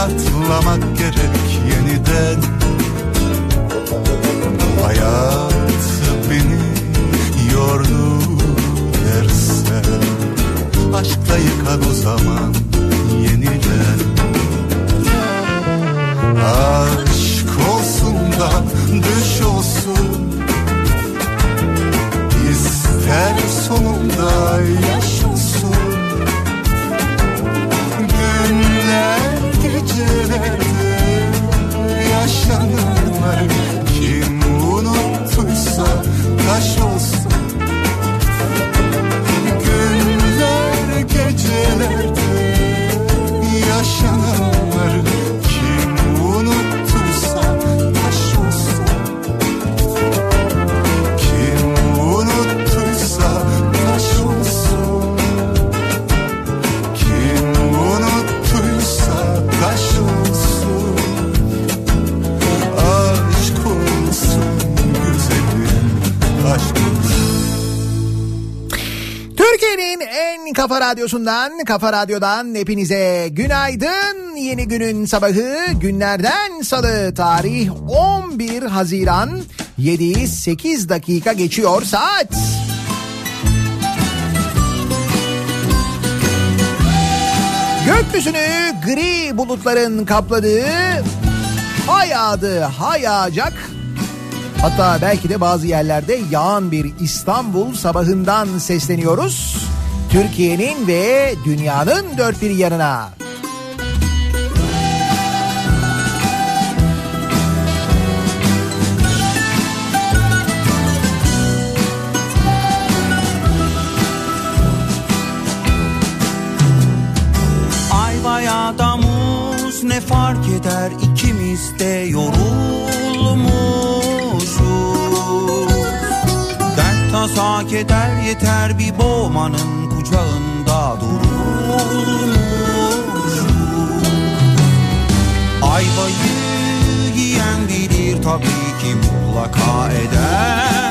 Formatlamak gerek yeniden. Hayat beni yordu dersen. Aşkla yıkan o zaman yeniden. Aşk olsun da düş olsun. İster sonunda yaş gecelerde yaşananlar Kim unuttuysa taş olsun. Günler gecelerde yaşananlar kafa radyosundan, kafa radyodan hepinize günaydın. Yeni günün sabahı günlerden salı tarih 11 Haziran 7 8 dakika geçiyor saat. Gökyüzünü gri bulutların kapladığı hay yağdı, hay yağacak Hatta belki de bazı yerlerde yağan bir İstanbul sabahından sesleniyoruz. Türkiye'nin ve dünyanın dört bir yanına. Ayva ya da ne fark eder ikimiz de yorulmuşuz tasa keder yeter bir boğmanın kucağında durulmuşuz Ayvayı yiyen bilir tabii ki mutlaka eden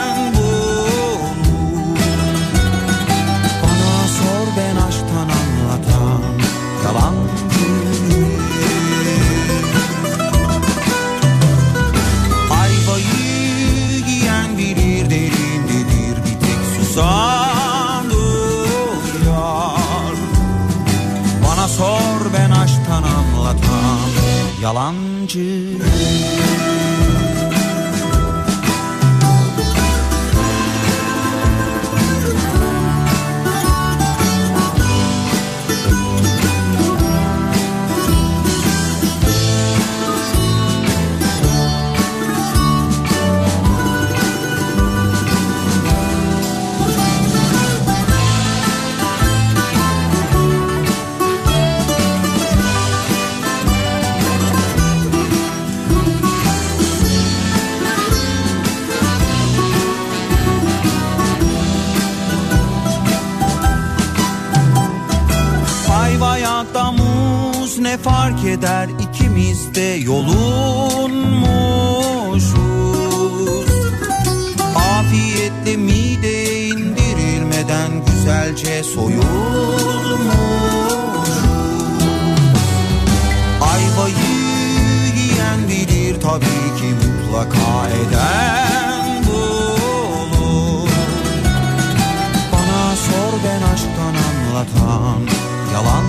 yalancı fark eder ikimiz de yolunmuşuz. Afiyetle mide indirilmeden güzelce soyulmuş Ayvayı yiyen bilir tabii ki mutlaka eden bulur Bana sor ben aşktan anlatan yalan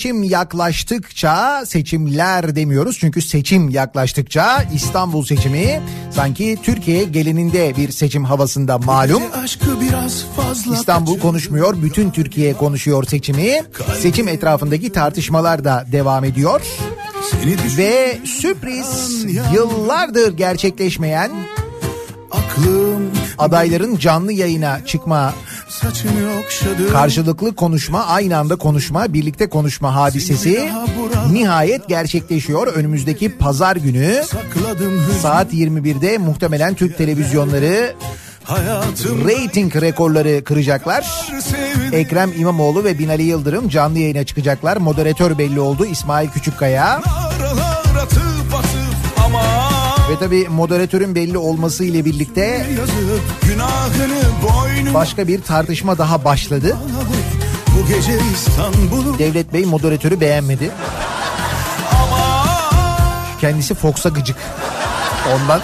seçim yaklaştıkça seçimler demiyoruz çünkü seçim yaklaştıkça İstanbul seçimi sanki Türkiye gelininde bir seçim havasında malum. İstanbul konuşmuyor, bütün Türkiye konuşuyor seçimi. Seçim etrafındaki tartışmalar da devam ediyor. Ve sürpriz yıllardır gerçekleşmeyen aklım adayların canlı yayına çıkma, karşılıklı konuşma, aynı anda konuşma, birlikte konuşma hadisesi nihayet gerçekleşiyor. Önümüzdeki pazar günü saat 21'de muhtemelen Türk televizyonları reyting rekorları kıracaklar. Ekrem İmamoğlu ve Binali Yıldırım canlı yayına çıkacaklar. Moderatör belli oldu İsmail Küçükkaya. Aralar atıp atıp ama Ve tabi moderatörün belli olması ile birlikte başka bir tartışma daha başladı. bu gece İstanbul'u Devlet Bey moderatörü beğenmedi. Kendisi Fox'a gıcık. Ondan.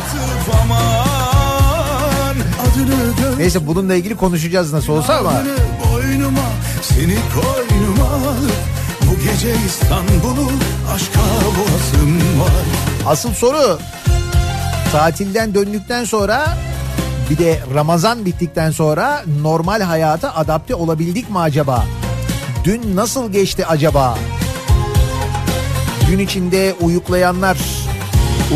Neyse bununla ilgili konuşacağız nasıl olsa ama boynuma seni koynuma bu gece İstanbul'u aşka boğazım var asıl soru tatilden döndükten sonra bir de Ramazan bittikten sonra normal hayata adapte olabildik mi acaba? Dün nasıl geçti acaba? Gün içinde uyuklayanlar,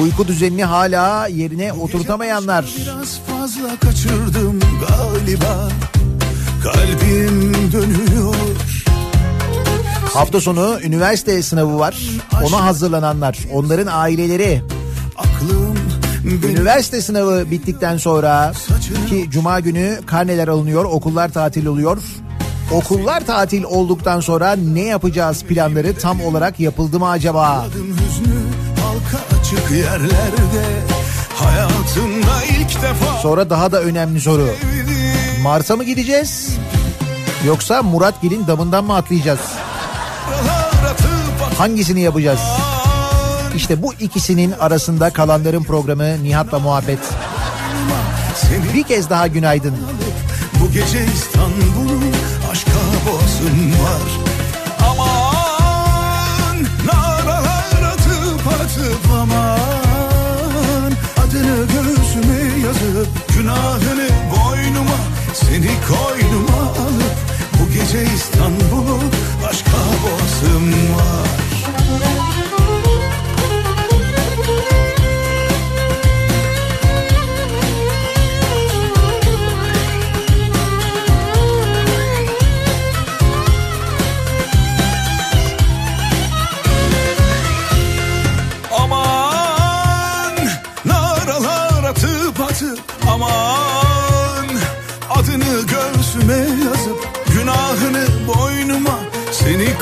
uyku düzenini hala yerine oturtamayanlar, Biraz fazla kaçırdım galiba Kalbim dönüyor hafta sonu üniversite sınavı var. Ona hazırlananlar, onların aileleri, Aklım Üniversite sınavı bittikten sonra ki cuma günü karneler alınıyor, okullar tatil oluyor. Okullar tatil olduktan sonra ne yapacağız planları tam olarak yapıldı mı acaba? Sonra daha da önemli soru. Mars'a mı gideceğiz? Yoksa Muratgil'in damından mı atlayacağız? Hangisini yapacağız? İşte bu ikisinin arasında kalanların programı Nihat'la muhabbet. Bir kez daha günaydın. Bu gece İstanbul'u aşka boğasım var Aman naralar atıp atıp aman Adını göğsüme yazıp günahını boynuma Seni koynuma alıp bu gece İstanbul'u aşka boğasım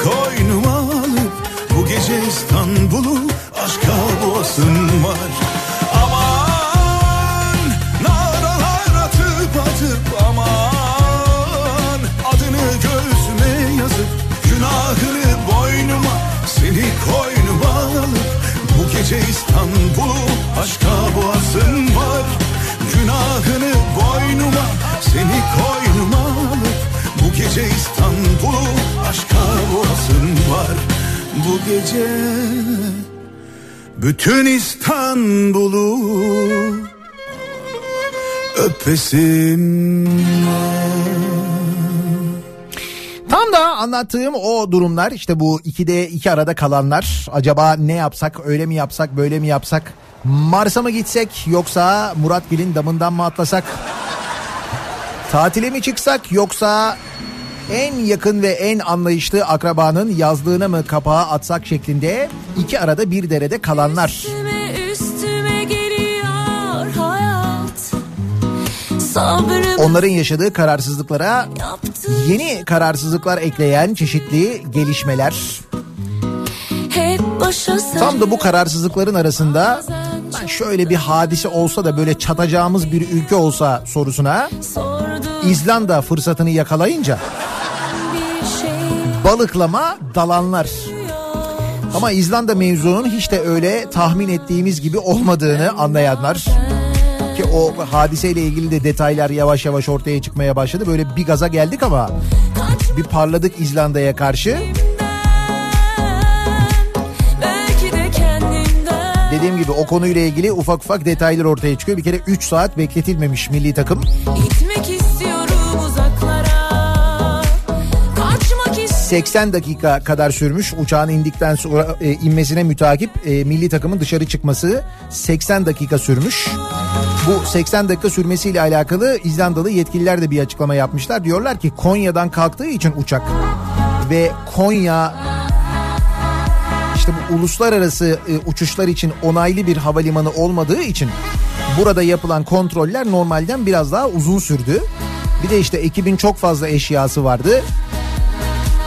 koynuma alıp bu gece İstanbul'u aşka boğasın var. Aman naralar atıp atıp aman. Adını göğsüme yazıp günahını boynuma Seni koynuma alıp bu gece İstanbul'u aşka boğasın var. Günahını boynuma seni alıp Gece İstanbul'u aşka boğasın var. Bu gece bütün İstanbul'u öpesim var Tam da anlattığım o durumlar işte bu ikide iki arada kalanlar. Acaba ne yapsak öyle mi yapsak böyle mi yapsak? Mars'a mı gitsek yoksa Muratgil'in damından mı atlasak? Tatile mi çıksak yoksa en yakın ve en anlayışlı akrabanın yazlığına mı kapağı atsak şeklinde iki arada bir derede kalanlar. Üstüme üstüme Onların yaşadığı kararsızlıklara yeni kararsızlıklar ekleyen çeşitli gelişmeler. Tam da bu kararsızlıkların arasında şöyle bir hadise olsa da böyle çatacağımız bir ülke olsa sorusuna İzlanda fırsatını yakalayınca balıklama dalanlar. Ama İzlanda mevzunun hiç de öyle tahmin ettiğimiz gibi olmadığını anlayanlar ki o hadiseyle ilgili de detaylar yavaş yavaş ortaya çıkmaya başladı. Böyle bir gaza geldik ama bir parladık İzlanda'ya karşı. Dediğim gibi o konuyla ilgili ufak ufak detaylar ortaya çıkıyor. Bir kere 3 saat bekletilmemiş milli takım. Gitmek 80 dakika kadar sürmüş uçağın indikten sonra e, inmesine mütakip e, milli takımın dışarı çıkması 80 dakika sürmüş. Bu 80 dakika sürmesiyle alakalı İzlandalı yetkililer de bir açıklama yapmışlar. Diyorlar ki Konya'dan kalktığı için uçak ve Konya işte bu uluslararası e, uçuşlar için onaylı bir havalimanı olmadığı için burada yapılan kontroller normalden biraz daha uzun sürdü. Bir de işte ekibin çok fazla eşyası vardı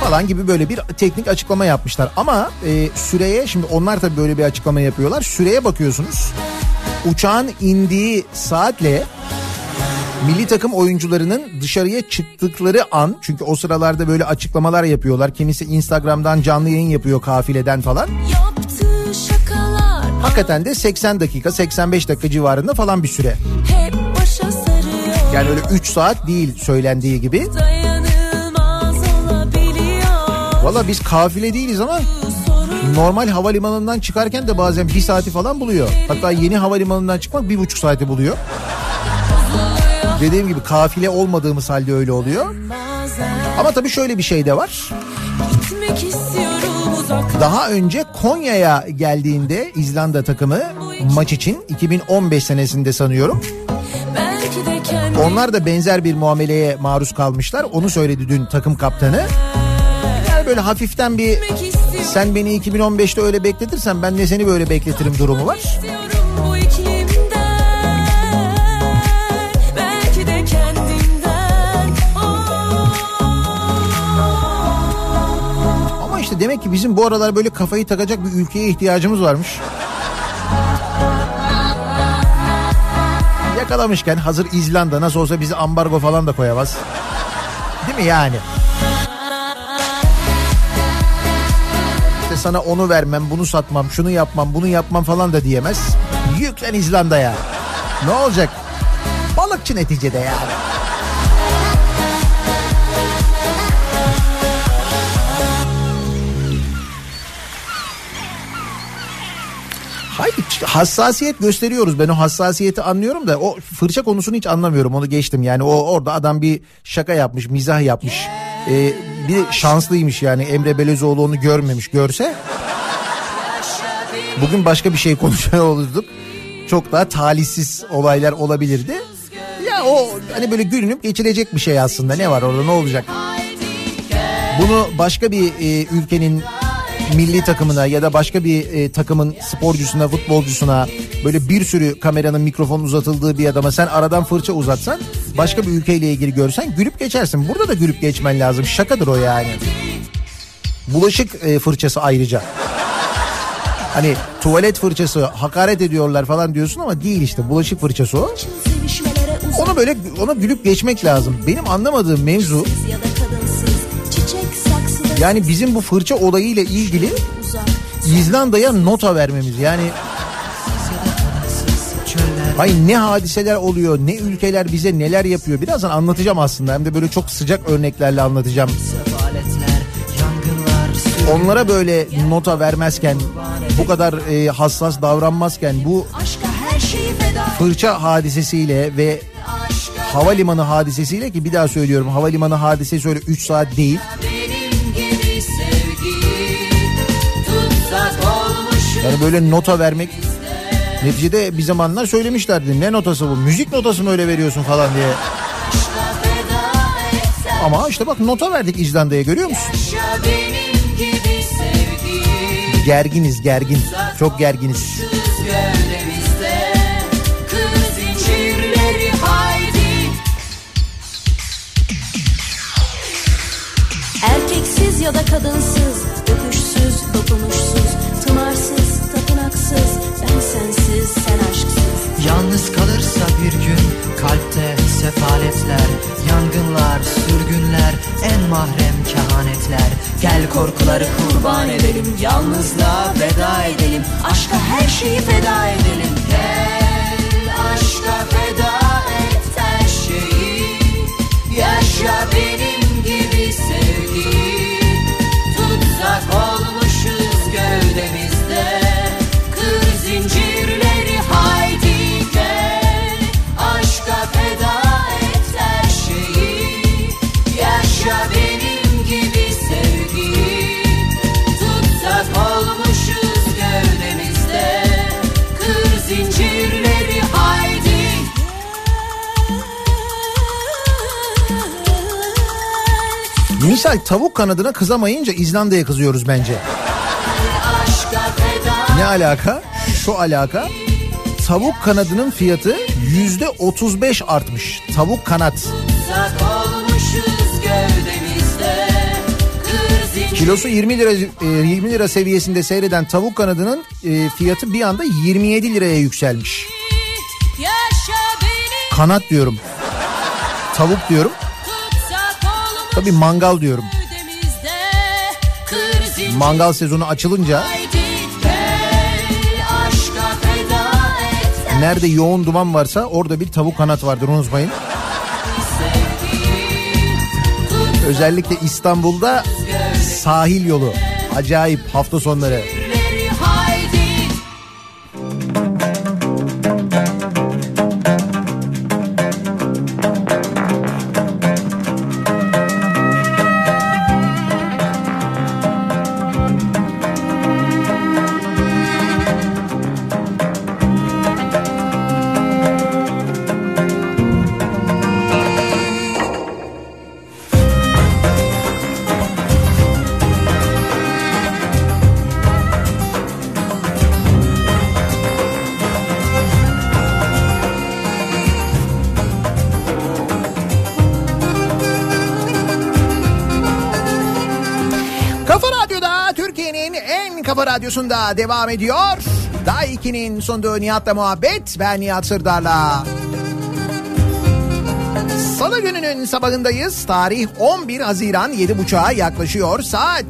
falan gibi böyle bir teknik açıklama yapmışlar. Ama e, süreye şimdi onlar tabii böyle bir açıklama yapıyorlar. Süreye bakıyorsunuz. Uçağın indiği saatle milli takım oyuncularının dışarıya çıktıkları an çünkü o sıralarda böyle açıklamalar yapıyorlar. Kimisi Instagram'dan canlı yayın yapıyor kafileden falan. Hakikaten de 80 dakika 85 dakika civarında falan bir süre. Yani öyle 3 saat değil söylendiği gibi. Olabiliyor Valla biz kafile değiliz ama normal havalimanından çıkarken de bazen bir saati falan buluyor. Hatta yeni havalimanından çıkmak bir buçuk saati buluyor. Dediğim gibi kafile olmadığımız halde öyle oluyor. Ama tabii şöyle bir şey de var. Daha önce Konya'ya geldiğinde İzlanda takımı maç için 2015 senesinde sanıyorum. Onlar da benzer bir muameleye maruz kalmışlar. Onu söyledi dün takım kaptanı. Böyle hafiften bir sen beni 2015'te öyle bekletirsen ben de seni böyle bekletirim durumu var. kendimden Ama işte demek ki bizim bu aralar böyle kafayı takacak bir ülkeye ihtiyacımız varmış. Yakalamışken hazır İzlanda nasıl olsa bizi ambargo falan da koyamaz. Değil mi yani? sana onu vermem, bunu satmam, şunu yapmam, bunu yapmam falan da diyemez. Yüklen İzlanda'ya. Ne olacak? Balıkçı neticede yani. Hayır hassasiyet gösteriyoruz ben o hassasiyeti anlıyorum da o fırça konusunu hiç anlamıyorum onu geçtim yani o orada adam bir şaka yapmış mizah yapmış ee, bir şanslıymış yani Emre Belezoğlu onu görmemiş. Görse bugün başka bir şey konuşuyor olurduk. Çok daha talihsiz olaylar olabilirdi. Ya o hani böyle gülünüp geçilecek bir şey aslında. Ne var orada ne olacak? Bunu başka bir e, ülkenin milli takımına ya da başka bir e, takımın sporcusuna, futbolcusuna böyle bir sürü kameranın mikrofon uzatıldığı bir adama sen aradan fırça uzatsan başka bir ülkeyle ilgili görsen gülüp geçersin. Burada da gülüp geçmen lazım. Şakadır o yani. Bulaşık e, fırçası ayrıca. Hani tuvalet fırçası hakaret ediyorlar falan diyorsun ama değil işte bulaşık fırçası o. Onu böyle ona gülüp geçmek lazım. Benim anlamadığım mevzu yani bizim bu fırça olayıyla ilgili İzlanda'ya nota vermemiz. Yani Ay ne hadiseler oluyor, ne ülkeler bize neler yapıyor. Birazdan anlatacağım aslında. Hem de böyle çok sıcak örneklerle anlatacağım. Onlara böyle nota vermezken, bu kadar e, hassas davranmazken bu fırça hadisesiyle ve havalimanı hadisesiyle ki bir daha söylüyorum havalimanı hadisesi öyle 3 saat değil. Yani böyle nota vermek neticede bir zamanlar söylemişlerdi. Ne notası bu? Müzik notası mı öyle veriyorsun falan diye. Ama işte bak nota verdik İzlanda'ya görüyor musun? Gerginiz gergin. Çok gerginiz. Erkeksiz ya da kadınsız Öpüşsüz, dokunuşsuz Yalnız kalırsa bir gün kalpte sefaletler, yangınlar, sürgünler, en mahrem kehanetler. Gel korkuları kurban edelim, yalnızlığa veda edelim, Aşka her şeyi feda edelim. Gel aşka feda et her şeyi. Yaşa benim Misal tavuk kanadına kızamayınca İzlanda'ya kızıyoruz bence. Ne alaka? Şu alaka. Tavuk kanadının fiyatı yüzde 35 artmış. Tavuk kanat. Kilosu 20 lira e, 20 lira seviyesinde seyreden tavuk kanadının e, fiyatı bir anda 27 liraya yükselmiş. Kanat diyorum. Tavuk diyorum. Tabii mangal diyorum. Mangal sezonu açılınca nerede yoğun duman varsa orada bir tavuk kanat vardır unutmayın. Özellikle İstanbul'da sahil yolu. Acayip hafta sonları. Radyosunda devam ediyor. Daha 2'nin sonunda Nihat'la muhabbet. Ben Nihat Sırdar'la. Salı gününün sabahındayız. Tarih 11 Haziran 7.30'a yaklaşıyor saat.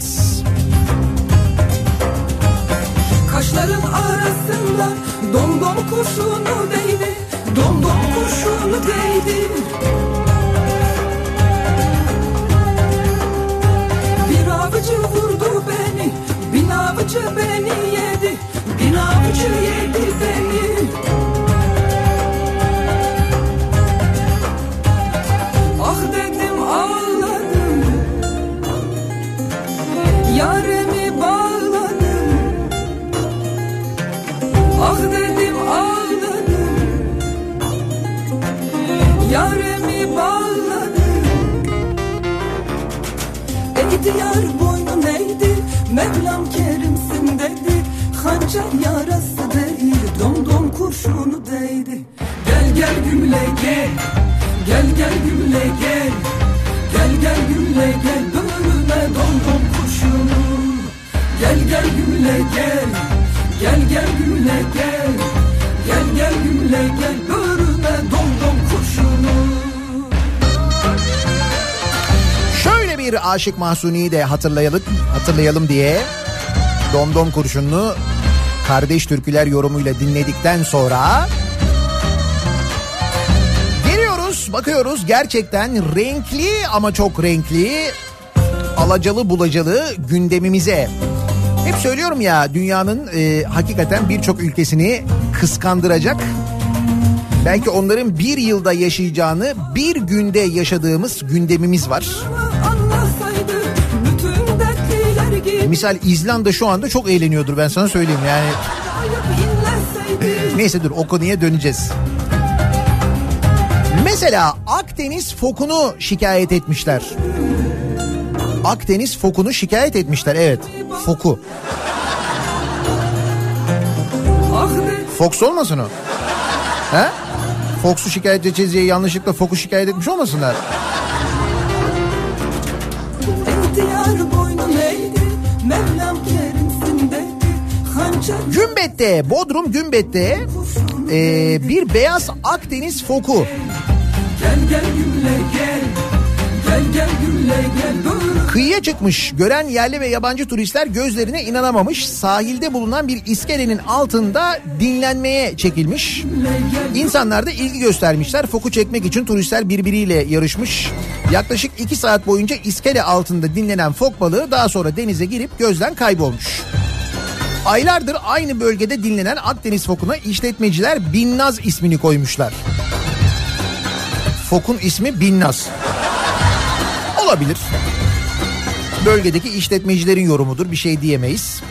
Kaşların arasında domdom kurşunu değdi Domdom kurşunu değdi avcı beni yedi Bin avcı yedi beni. Ah dedim ağladım. Yarimi bağladım. Ah dedim ağladım. Yarimi bağladım. E ihtiyar boynu neydi? Mevlam Kerim Hançer yarası değil Dom dom kurşunu değdi. Gel gel gümle gel Gel gel gümle gel Gel gel gümle gel Böğrüme dom dom kurşunu. Gel gel gümle gel Gel gel gümle gel Gel gel gümle gel Böğrüme dom dom kurşunu. Şöyle bir Aşık Mahsuni'yi de hatırlayalım, hatırlayalım diye Domdom Kurşunlu kardeş türküler yorumuyla dinledikten sonra geliyoruz bakıyoruz gerçekten renkli ama çok renkli alacalı bulacalı gündemimize. Hep söylüyorum ya dünyanın e, hakikaten birçok ülkesini kıskandıracak belki onların bir yılda yaşayacağını bir günde yaşadığımız gündemimiz var. Misal İzlanda şu anda çok eğleniyordur ben sana söyleyeyim yani. Neyse dur o konuya döneceğiz. Mesela Akdeniz fokunu şikayet etmişler. Akdeniz fokunu şikayet etmişler evet. Foku. Fox olmasın o? He? Fox'u şikayet edeceğiz diye yanlışlıkla Fox'u şikayet etmiş olmasınlar? Gümbet'te, Bodrum Gümbet'te e, bir beyaz Akdeniz foku Gel gel gümle gel Kıyıya çıkmış. Gören yerli ve yabancı turistler gözlerine inanamamış. Sahilde bulunan bir iskelenin altında dinlenmeye çekilmiş. İnsanlar da ilgi göstermişler. Foku çekmek için turistler birbiriyle yarışmış. Yaklaşık 2 saat boyunca iskele altında dinlenen fok balığı daha sonra denize girip gözden kaybolmuş. Aylardır aynı bölgede dinlenen Akdeniz fokuna işletmeciler Binnaz ismini koymuşlar. Fokun ismi Binnaz. Olabilir. Bölgedeki işletmecilerin yorumudur bir şey diyemeyiz.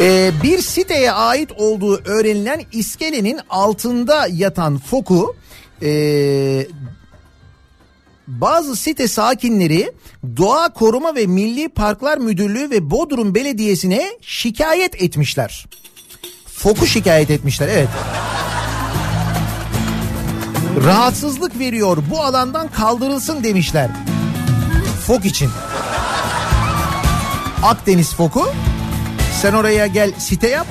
Ee, bir siteye ait olduğu öğrenilen iskelenin altında yatan foku ee, bazı site sakinleri Doğa Koruma ve Milli Parklar Müdürlüğü ve Bodrum Belediyesi'ne şikayet etmişler. Foku şikayet etmişler evet. Rahatsızlık veriyor bu alandan kaldırılsın demişler. Fok için. Akdeniz foku. Sen oraya gel site yap.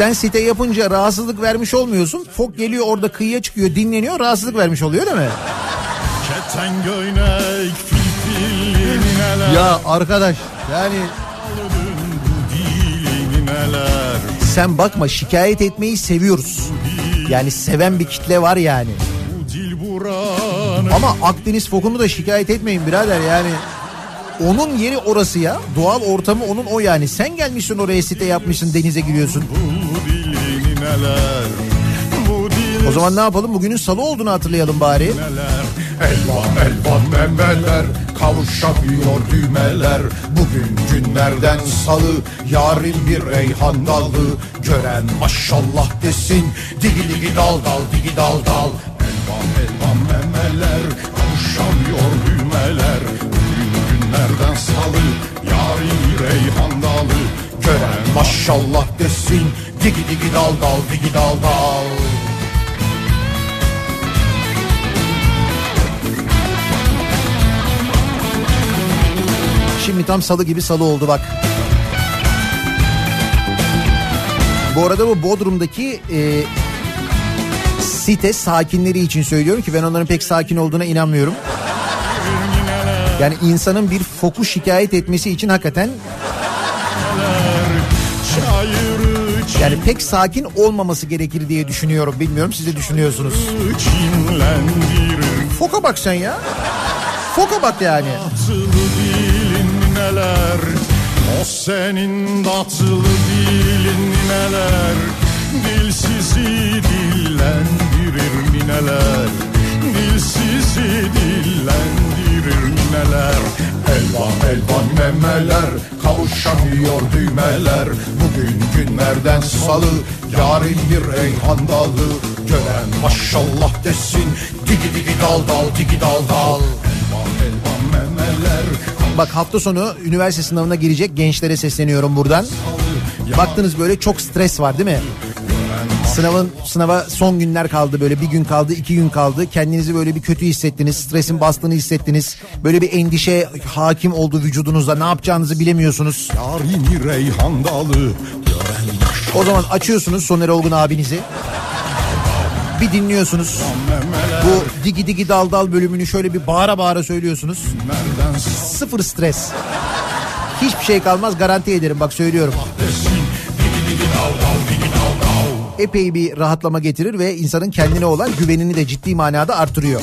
Sen site yapınca rahatsızlık vermiş olmuyorsun. Fok geliyor orada kıyıya çıkıyor dinleniyor rahatsızlık vermiş oluyor değil mi? Ya arkadaş yani sen bakma şikayet etmeyi seviyoruz. Yani seven bir kitle var yani. Ama Akdeniz fokunu da şikayet etmeyin birader yani. Onun yeri orası ya. Doğal ortamı onun o yani. Sen gelmişsin oraya site yapmışsın denize giriyorsun. O zaman ne yapalım? Bugünün salı olduğunu hatırlayalım bari. Elvan elvan memeler Kavuşamıyor düğmeler Bugün günlerden salı Yarın bir reyhan dalı Gören maşallah desin Digi digi dal dal digi dal dal Elvan elvan memeler Kavuşamıyor düğmeler salı Yarın bir reyhan dalı Gören maşallah desin Digi digi dal dal digi dal dal Şimdi tam salı gibi salı oldu bak. Bu arada bu Bodrum'daki e, site sakinleri için söylüyorum ki ben onların pek sakin olduğuna inanmıyorum. Yani insanın bir foku şikayet etmesi için hakikaten yani pek sakin olmaması gerekir diye düşünüyorum. Bilmiyorum siz de düşünüyorsunuz. Foka bak sen ya. Foka bak yani. Neler O senin tatlı dilin neler Dilsizi dillendirir mineler Dilsizi dillendirir mineler Elvan elvan memeler Kavuşamıyor düğmeler Bugün günlerden salı Yarın bir reyhan dalı Gören maşallah desin Digi digi dal dal digi dal dal Elvan elvan düğmeler Bak hafta sonu üniversite sınavına girecek gençlere sesleniyorum buradan. Baktınız böyle çok stres var değil mi? Sınavın sınava son günler kaldı böyle. Bir gün kaldı iki gün kaldı. Kendinizi böyle bir kötü hissettiniz. Stresin bastığını hissettiniz. Böyle bir endişe hakim oldu vücudunuzda ne yapacağınızı bilemiyorsunuz. Yarini reyhan dalı. O zaman açıyorsunuz Soner Olgun abinizi. Bir dinliyorsunuz. Bu digi digi dal dal bölümünü şöyle bir bağıra bağıra söylüyorsunuz. Sıfır stres. Hiçbir şey kalmaz. Garanti ederim. Bak söylüyorum epey bir rahatlama getirir ve insanın kendine olan güvenini de ciddi manada artırıyor.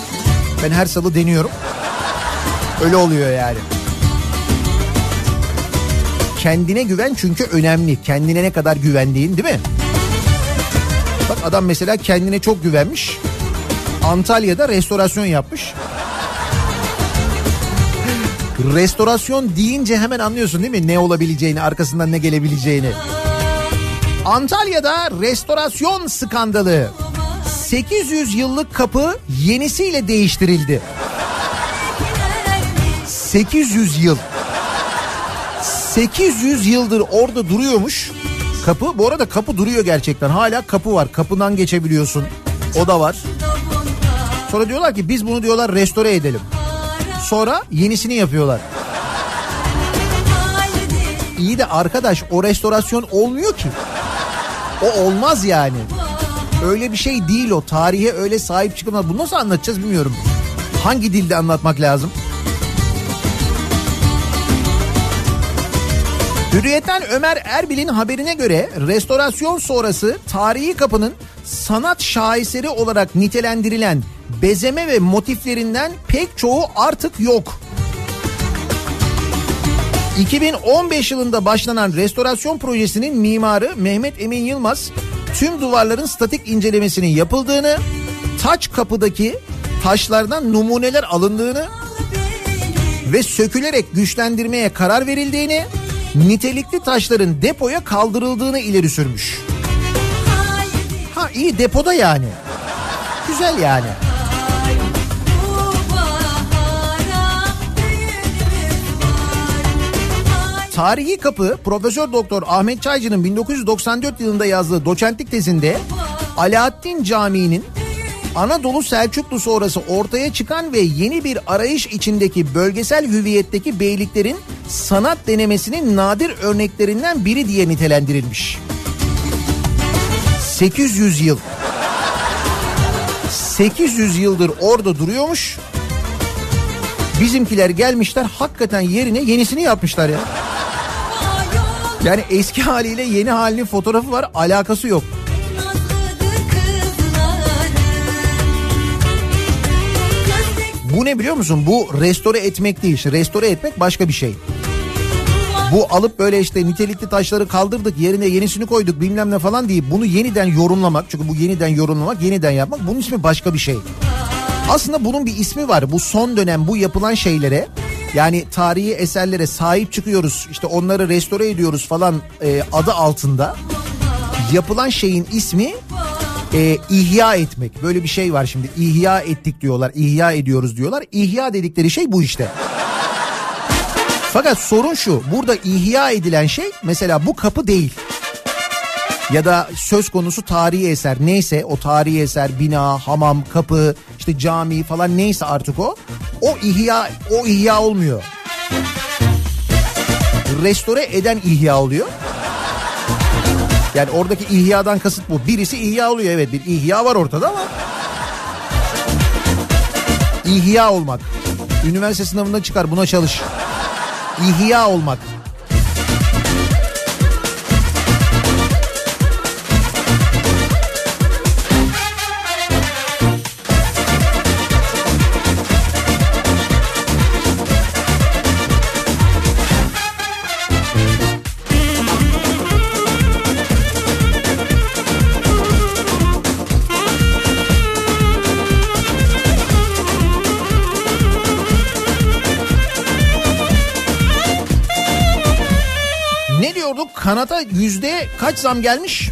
Ben her salı deniyorum. Öyle oluyor yani. Kendine güven çünkü önemli. Kendine ne kadar güvendiğin değil mi? Bak adam mesela kendine çok güvenmiş. Antalya'da restorasyon yapmış. Restorasyon deyince hemen anlıyorsun değil mi? Ne olabileceğini, arkasından ne gelebileceğini. Antalya'da restorasyon skandalı. 800 yıllık kapı yenisiyle değiştirildi. 800 yıl. 800 yıldır orada duruyormuş. Kapı bu arada kapı duruyor gerçekten. Hala kapı var. Kapıdan geçebiliyorsun. O da var. Sonra diyorlar ki biz bunu diyorlar restore edelim. Sonra yenisini yapıyorlar. İyi de arkadaş o restorasyon olmuyor ki. O olmaz yani. Öyle bir şey değil o. Tarihe öyle sahip çıkılmaz. Bunu nasıl anlatacağız bilmiyorum. Hangi dilde anlatmak lazım? Hürriyet'ten Ömer Erbil'in haberine göre restorasyon sonrası tarihi kapının sanat şaheseri olarak nitelendirilen bezeme ve motiflerinden pek çoğu artık yok. 2015 yılında başlanan restorasyon projesinin mimarı Mehmet Emin Yılmaz tüm duvarların statik incelemesinin yapıldığını, taç kapıdaki taşlardan numuneler alındığını ve sökülerek güçlendirmeye karar verildiğini, nitelikli taşların depoya kaldırıldığını ileri sürmüş. Ha iyi depoda yani. Güzel yani. Tarihi Kapı Profesör Doktor Ahmet Çaycı'nın 1994 yılında yazdığı doçentlik tezinde Alaaddin Camii'nin Anadolu Selçuklu sonrası ortaya çıkan ve yeni bir arayış içindeki bölgesel hüviyetteki beyliklerin sanat denemesinin nadir örneklerinden biri diye nitelendirilmiş. 800 yıl. 800 yıldır orada duruyormuş. Bizimkiler gelmişler hakikaten yerine yenisini yapmışlar ya. Yani eski haliyle yeni halinin fotoğrafı var alakası yok. Bu ne biliyor musun? Bu restore etmek değil. Restore etmek başka bir şey. Bu alıp böyle işte nitelikli taşları kaldırdık yerine yenisini koyduk bilmem ne falan deyip bunu yeniden yorumlamak. Çünkü bu yeniden yorumlamak yeniden yapmak bunun ismi başka bir şey. Aslında bunun bir ismi var. Bu son dönem bu yapılan şeylere yani tarihi eserlere sahip çıkıyoruz işte onları restore ediyoruz falan e, adı altında yapılan şeyin ismi e, ihya etmek. Böyle bir şey var şimdi ihya ettik diyorlar ihya ediyoruz diyorlar. İhya dedikleri şey bu işte. Fakat sorun şu burada ihya edilen şey mesela bu kapı değil. Ya da söz konusu tarihi eser neyse o tarihi eser bina, hamam, kapı, işte cami falan neyse artık o. O ihya o ihya olmuyor. Restore eden ihya oluyor. Yani oradaki ihyadan kasıt bu. Birisi ihya oluyor evet bir ihya var ortada ama ihya olmak. Üniversite sınavından çıkar buna çalış. İhya olmak. kanada yüzde kaç zam gelmiş?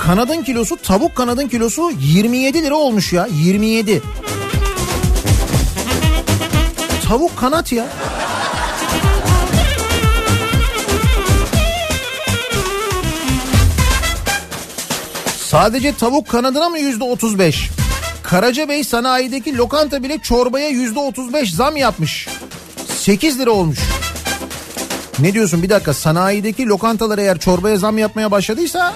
Kanadın kilosu tavuk kanadın kilosu 27 lira olmuş ya 27. Tavuk kanat ya. Sadece tavuk kanadına mı yüzde 35? Karacabey sanayideki lokanta bile çorbaya yüzde 35 zam yapmış. 8 lira olmuş. Ne diyorsun bir dakika sanayideki lokantalar eğer çorbaya zam yapmaya başladıysa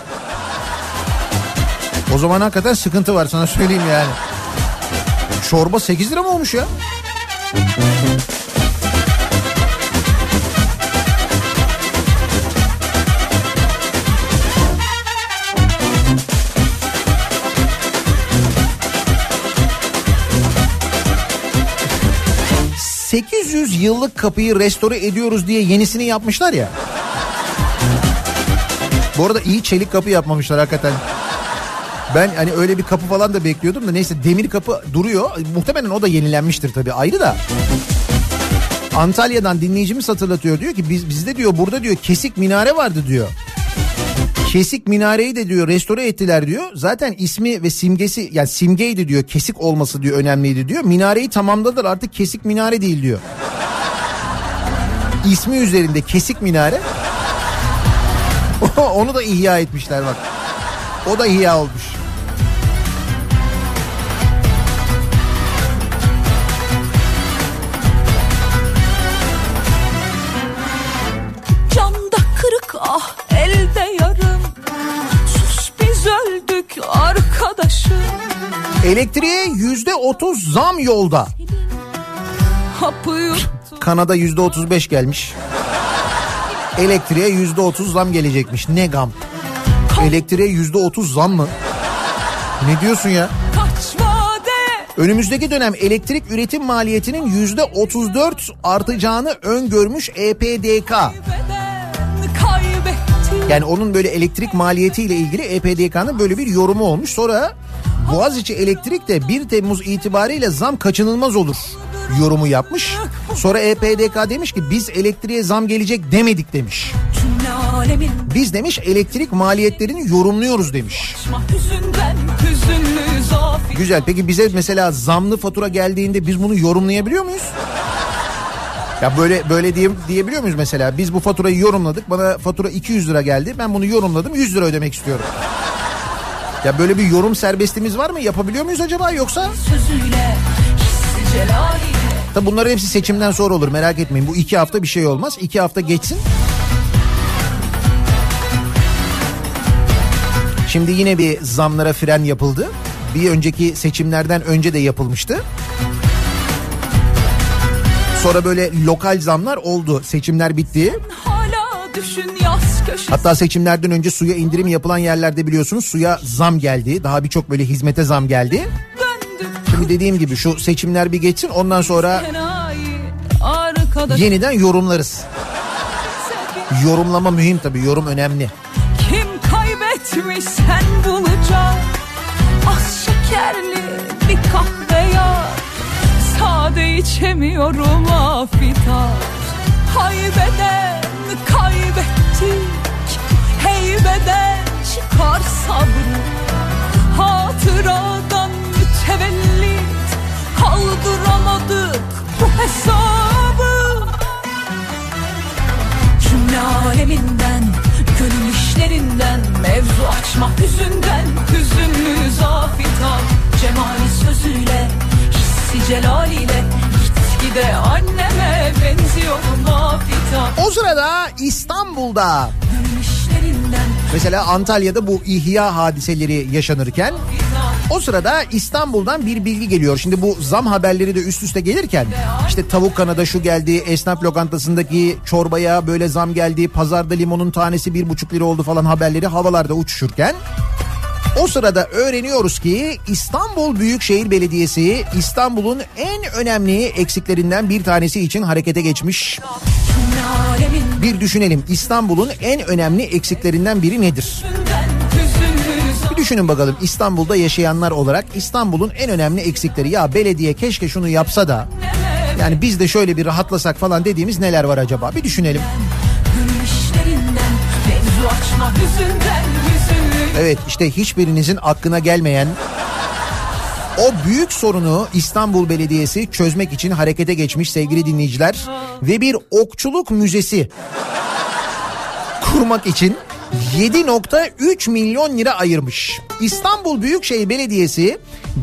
o zaman hakikaten sıkıntı var sana söyleyeyim yani. Çorba 8 lira mı olmuş ya? ...800 yıllık kapıyı restore ediyoruz diye yenisini yapmışlar ya. Bu arada iyi çelik kapı yapmamışlar hakikaten. Ben hani öyle bir kapı falan da bekliyordum da neyse demir kapı duruyor. Muhtemelen o da yenilenmiştir tabii ayrı da. Antalya'dan dinleyicimiz hatırlatıyor diyor ki biz bizde diyor burada diyor kesik minare vardı diyor. Kesik minareyi de diyor restore ettiler diyor. Zaten ismi ve simgesi yani simgeydi diyor. Kesik olması diyor önemliydi diyor. Minareyi tamamladılar artık kesik minare değil diyor. İsmi üzerinde kesik minare. Onu da ihya etmişler bak. O da ihya olmuş. Elektriğe yüzde otuz zam yolda. Kanada yüzde otuz beş gelmiş. Elektriğe yüzde otuz zam gelecekmiş. Ne gam? Elektriğe yüzde otuz zam mı? Ne diyorsun ya? Önümüzdeki dönem elektrik üretim maliyetinin yüzde otuz dört artacağını öngörmüş EPDK. Yani onun böyle elektrik maliyetiyle ilgili EPDK'nın böyle bir yorumu olmuş. Sonra Boğaziçi Elektrik de 1 Temmuz itibariyle zam kaçınılmaz olur yorumu yapmış. Sonra EPDK demiş ki biz elektriğe zam gelecek demedik demiş. Biz demiş elektrik maliyetlerini yorumluyoruz demiş. Güzel peki bize mesela zamlı fatura geldiğinde biz bunu yorumlayabiliyor muyuz? Ya böyle böyle diye, diyebiliyor muyuz mesela? Biz bu faturayı yorumladık. Bana fatura 200 lira geldi. Ben bunu yorumladım. 100 lira ödemek istiyorum. Ya böyle bir yorum serbestliğimiz var mı? Yapabiliyor muyuz acaba yoksa? Tabi bunların hepsi seçimden sonra olur merak etmeyin. Bu iki hafta bir şey olmaz. İki hafta geçsin. Şimdi yine bir zamlara fren yapıldı. Bir önceki seçimlerden önce de yapılmıştı. Sonra böyle lokal zamlar oldu. Seçimler bitti. hala düşün köşesi Hatta seçimlerden önce suya indirim yapılan yerlerde biliyorsunuz suya zam geldi. Daha birçok böyle hizmete zam geldi. Şimdi dediğim gibi şu seçimler bir geçsin ondan sonra yeniden yorumlarız. Yorumlama mühim tabii yorum önemli. Kim kaybetmiş sen bulacak Az şekerli bir kahve yap Sade içemiyorum afitar Haybeden kaybettik Heybeden çıkar sabrı. Hatıradan mütevellit Kaldıramadık bu hesabı. Cümle aleminden Gönül işlerinden Mevzu açmak yüzünden Hüzünlü zafitan Cemali sözüyle Hissi celaliyle Gitgide anneme benziyorum O sırada İstanbul'da mesela Antalya'da bu ihya hadiseleri yaşanırken o sırada İstanbul'dan bir bilgi geliyor. Şimdi bu zam haberleri de üst üste gelirken işte tavuk kanada şu geldi, esnaf lokantasındaki çorbaya böyle zam geldi, pazarda limonun tanesi bir buçuk lira oldu falan haberleri havalarda uçuşurken o sırada öğreniyoruz ki İstanbul Büyükşehir Belediyesi İstanbul'un en önemli eksiklerinden bir tanesi için harekete geçmiş. Bir düşünelim İstanbul'un en önemli eksiklerinden biri nedir? Bir düşünün bakalım İstanbul'da yaşayanlar olarak İstanbul'un en önemli eksikleri ya belediye keşke şunu yapsa da yani biz de şöyle bir rahatlasak falan dediğimiz neler var acaba? Bir düşünelim. Açmak yüzünden Hüzünlü Evet işte hiçbirinizin aklına gelmeyen o büyük sorunu İstanbul Belediyesi çözmek için harekete geçmiş sevgili dinleyiciler ve bir okçuluk müzesi kurmak için 7.3 milyon lira ayırmış. İstanbul Büyükşehir Belediyesi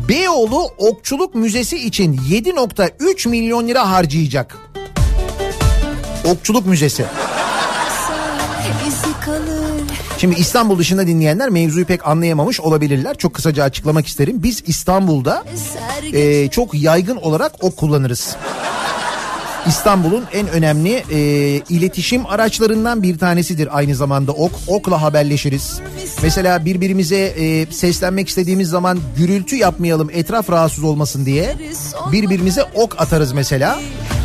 Beyoğlu Okçuluk Müzesi için 7.3 milyon lira harcayacak. Okçuluk Müzesi. Şimdi İstanbul dışında dinleyenler mevzuyu pek anlayamamış olabilirler. Çok kısaca açıklamak isterim. Biz İstanbul'da e, çok yaygın olarak ok kullanırız. İstanbul'un en önemli e, iletişim araçlarından bir tanesidir aynı zamanda ok. Okla haberleşiriz. Mesela birbirimize e, seslenmek istediğimiz zaman gürültü yapmayalım etraf rahatsız olmasın diye birbirimize ok atarız mesela.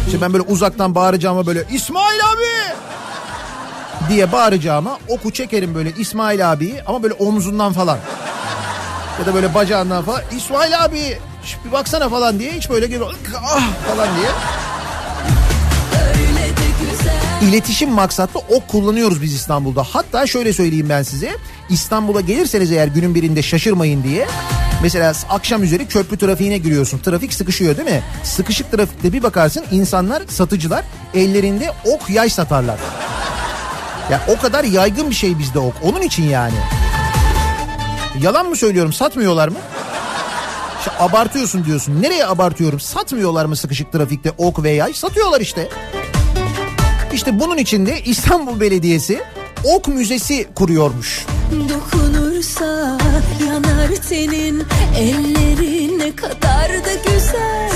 İşte ben böyle uzaktan bağıracağıma böyle İsmail abi diye bağıracağıma oku çekerim böyle İsmail abiyi ama böyle omzundan falan. Ya da böyle bacağından falan İsmail abi bir baksana falan diye hiç böyle geliyor ah falan diye. İletişim maksatlı ok kullanıyoruz biz İstanbul'da. Hatta şöyle söyleyeyim ben size. İstanbul'a gelirseniz eğer günün birinde şaşırmayın diye. Mesela akşam üzeri köprü trafiğine giriyorsun. Trafik sıkışıyor değil mi? Sıkışık trafikte bir bakarsın insanlar, satıcılar ellerinde ok yay satarlar. Ya o kadar yaygın bir şey bizde ok. Onun için yani. Yalan mı söylüyorum? Satmıyorlar mı? İşte abartıyorsun diyorsun. Nereye abartıyorum? Satmıyorlar mı sıkışık trafikte ok ve yay? Satıyorlar işte. İşte bunun için de İstanbul Belediyesi ok müzesi kuruyormuş. Dokunursa yanar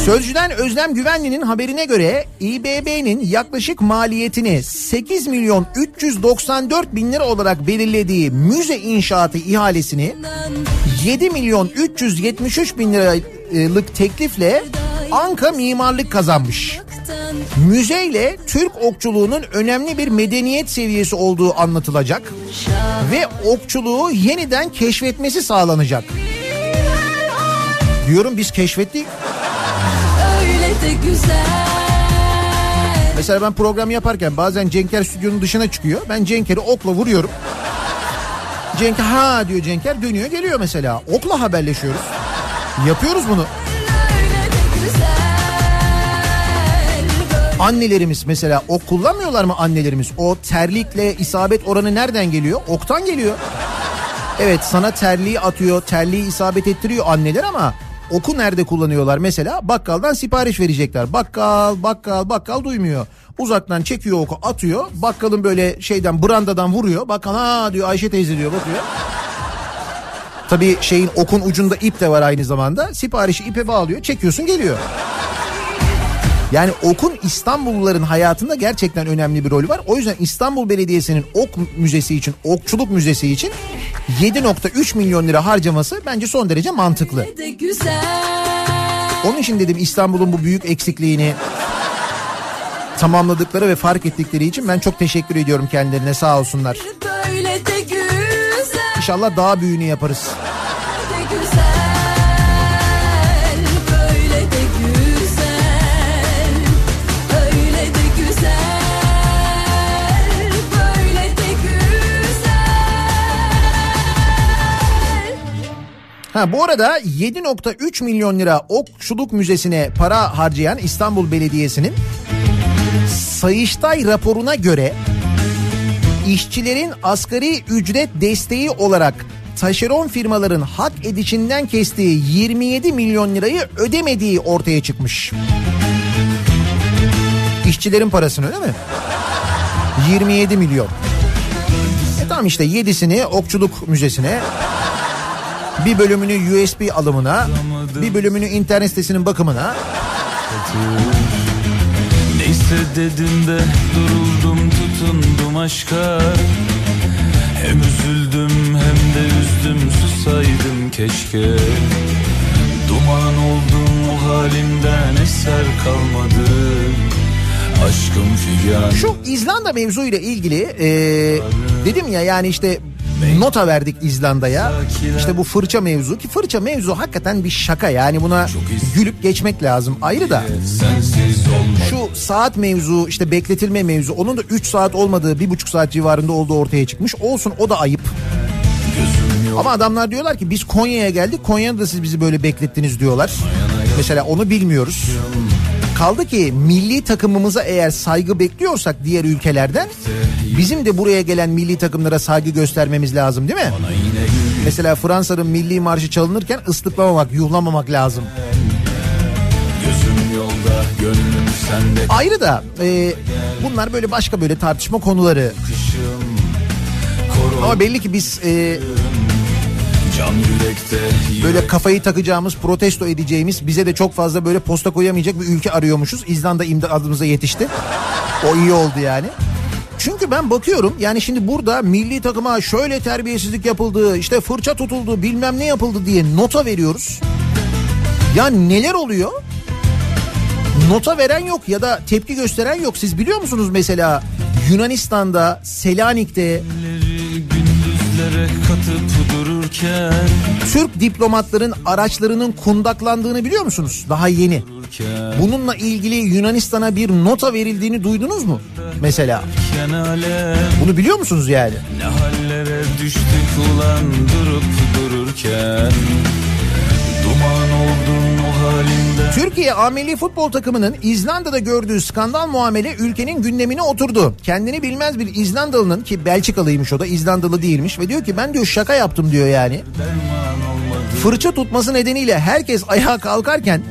Sözcüden Özlem Güvenli'nin haberine göre İBB'nin yaklaşık maliyetini 8 milyon 394 bin lira olarak belirlediği müze inşaatı ihalesini 7 milyon 373 bin liralık teklifle Anka Mimarlık kazanmış. Müzeyle Türk okçuluğunun önemli bir medeniyet seviyesi olduğu anlatılacak ve okçuluğu yeniden keşfetmesi sağlanacak. Diyorum biz keşfettik. öyle de güzel Mesela ben program yaparken bazen Cenker stüdyonun dışına çıkıyor. Ben Cenker'i okla vuruyorum. Cenker ha diyor Cenker dönüyor geliyor mesela. Okla haberleşiyoruz. Yapıyoruz bunu. Annelerimiz mesela ok kullanmıyorlar mı annelerimiz? O terlikle isabet oranı nereden geliyor? Oktan geliyor. Evet sana terliği atıyor, terliği isabet ettiriyor anneler ama oku nerede kullanıyorlar? Mesela bakkaldan sipariş verecekler. Bakkal, bakkal, bakkal duymuyor. Uzaktan çekiyor oku atıyor. Bakkalın böyle şeyden brandadan vuruyor. Bakkal ha diyor Ayşe teyze diyor bakıyor. Tabii şeyin okun ucunda ip de var aynı zamanda. Siparişi ipe bağlıyor, çekiyorsun geliyor. Yani okun İstanbulluların hayatında gerçekten önemli bir rolü var. O yüzden İstanbul Belediyesi'nin ok müzesi için, okçuluk müzesi için 7.3 milyon lira harcaması bence son derece mantıklı. Onun için dedim İstanbul'un bu büyük eksikliğini tamamladıkları ve fark ettikleri için ben çok teşekkür ediyorum kendilerine sağ olsunlar. İnşallah daha büyüğünü yaparız. de güzel Ha bu arada 7.3 milyon lira Okçuluk Müzesi'ne para harcayan İstanbul Belediyesi'nin Sayıştay raporuna göre işçilerin asgari ücret desteği olarak taşeron firmaların hak edişinden kestiği 27 milyon lirayı ödemediği ortaya çıkmış. İşçilerin parasını değil mi? 27 milyon. E tamam işte 7'sini Okçuluk Müzesi'ne, bir bölümünü USB alımına, bir bölümünü internet sitesinin bakımına, Neyse dedim de duruldum tutundum aşka. Hem üzüldüm hem de üzdüm susaydım keşke. Duman oldum o halimden eser kalmadı. Aşkım figan. Şu İzlanda mevzuyla ilgili e, dedim ya yani işte nota verdik İzlanda'ya. İşte bu fırça mevzu ki fırça mevzu hakikaten bir şaka yani buna gülüp geçmek lazım ayrı da. Şu saat mevzu işte bekletilme mevzu onun da 3 saat olmadığı 1,5 saat civarında olduğu ortaya çıkmış. Olsun o da ayıp. Ama adamlar diyorlar ki biz Konya'ya geldik Konya'da da siz bizi böyle beklettiniz diyorlar. Mesela onu bilmiyoruz. Kaldı ki milli takımımıza eğer saygı bekliyorsak diğer ülkelerden bizim de buraya gelen milli takımlara saygı göstermemiz lazım değil mi? Mesela Fransa'nın milli marşı çalınırken ıslıklamamak, yuhlamamak lazım. Gözüm yolda gönlüm sende Ayrı da e, bunlar böyle başka böyle tartışma konuları. Ama belli ki biz e, böyle kafayı takacağımız, protesto edeceğimiz, bize de çok fazla böyle posta koyamayacak bir ülke arıyormuşuz. İzlanda imdadımıza yetişti. O iyi oldu yani. Çünkü ben bakıyorum yani şimdi burada milli takıma şöyle terbiyesizlik yapıldı, işte fırça tutuldu, bilmem ne yapıldı diye nota veriyoruz. Ya neler oluyor? Nota veren yok ya da tepki gösteren yok. Siz biliyor musunuz mesela Yunanistan'da, Selanik'te gündüzlere katıp dururken Türk diplomatların araçlarının kundaklandığını biliyor musunuz? Daha yeni. Dururken Bununla ilgili Yunanistan'a bir nota verildiğini duydunuz mu? Mesela. Alem Bunu biliyor musunuz yani? Ne hallere düştük ulan durup dururken Duman oldun o halinden Türkiye Ameli Futbol takımının İzlanda'da gördüğü skandal muamele ülkenin gündemine oturdu. Kendini bilmez bir İzlandalı'nın ki Belçikalıymış o da İzlandalı değilmiş ve diyor ki ben diyor şaka yaptım diyor yani. Fırça tutması nedeniyle herkes ayağa kalkarken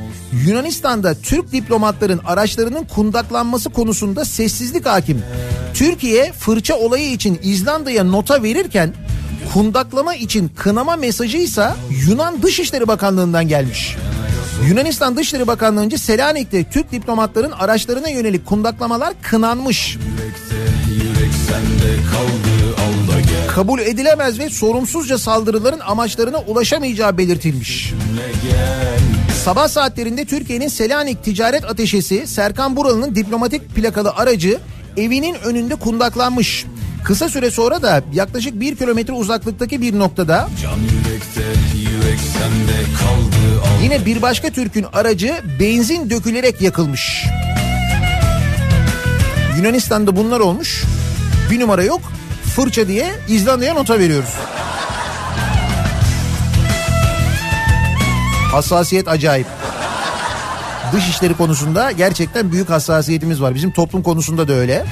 Yunanistan'da Türk diplomatların araçlarının kundaklanması konusunda sessizlik hakim. Türkiye fırça olayı için İzlanda'ya nota verirken kundaklama için kınama mesajıysa Yunan Dışişleri Bakanlığı'ndan gelmiş. Yunanistan Dışişleri Bakanlığı'nca Selanik'te Türk diplomatların araçlarına yönelik kundaklamalar kınanmış. Kabul edilemez ve sorumsuzca saldırıların amaçlarına ulaşamayacağı belirtilmiş. Sabah saatlerinde Türkiye'nin Selanik Ticaret Ateşesi Serkan Buralı'nın diplomatik plakalı aracı evinin önünde kundaklanmış. Kısa süre sonra da yaklaşık bir kilometre uzaklıktaki bir noktada yürekte yürek kaldı al yine bir başka Türk'ün aracı benzin dökülerek yakılmış. Yunanistan'da bunlar olmuş. Bir numara yok. Fırça diye İzlanda'ya nota veriyoruz. Hassasiyet acayip. Dışişleri konusunda gerçekten büyük hassasiyetimiz var. Bizim toplum konusunda da öyle.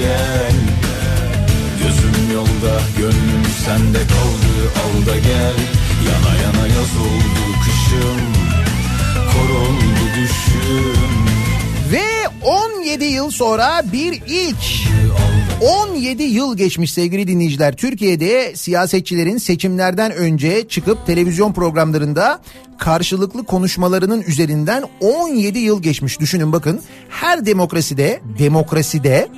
Gel Gözüm yolda gönlüm sende kaldı al da gel Yana yana yaz oldu kışım Kor oldu düşüm Ve 17 yıl sonra bir ilk 17 yıl geçmiş sevgili dinleyiciler. Türkiye'de siyasetçilerin seçimlerden önce çıkıp televizyon programlarında karşılıklı konuşmalarının üzerinden 17 yıl geçmiş. Düşünün bakın her demokraside demokraside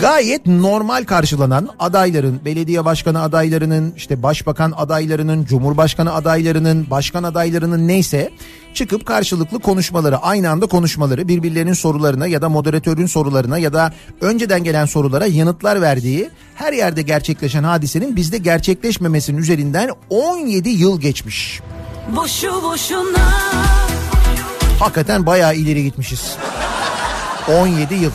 gayet normal karşılanan adayların, belediye başkanı adaylarının, işte başbakan adaylarının, cumhurbaşkanı adaylarının, başkan adaylarının neyse çıkıp karşılıklı konuşmaları, aynı anda konuşmaları, birbirlerinin sorularına ya da moderatörün sorularına ya da önceden gelen sorulara yanıtlar verdiği her yerde gerçekleşen hadisenin bizde gerçekleşmemesinin üzerinden 17 yıl geçmiş. Boşu boşuna Hakikaten bayağı ileri gitmişiz. 17 yıl.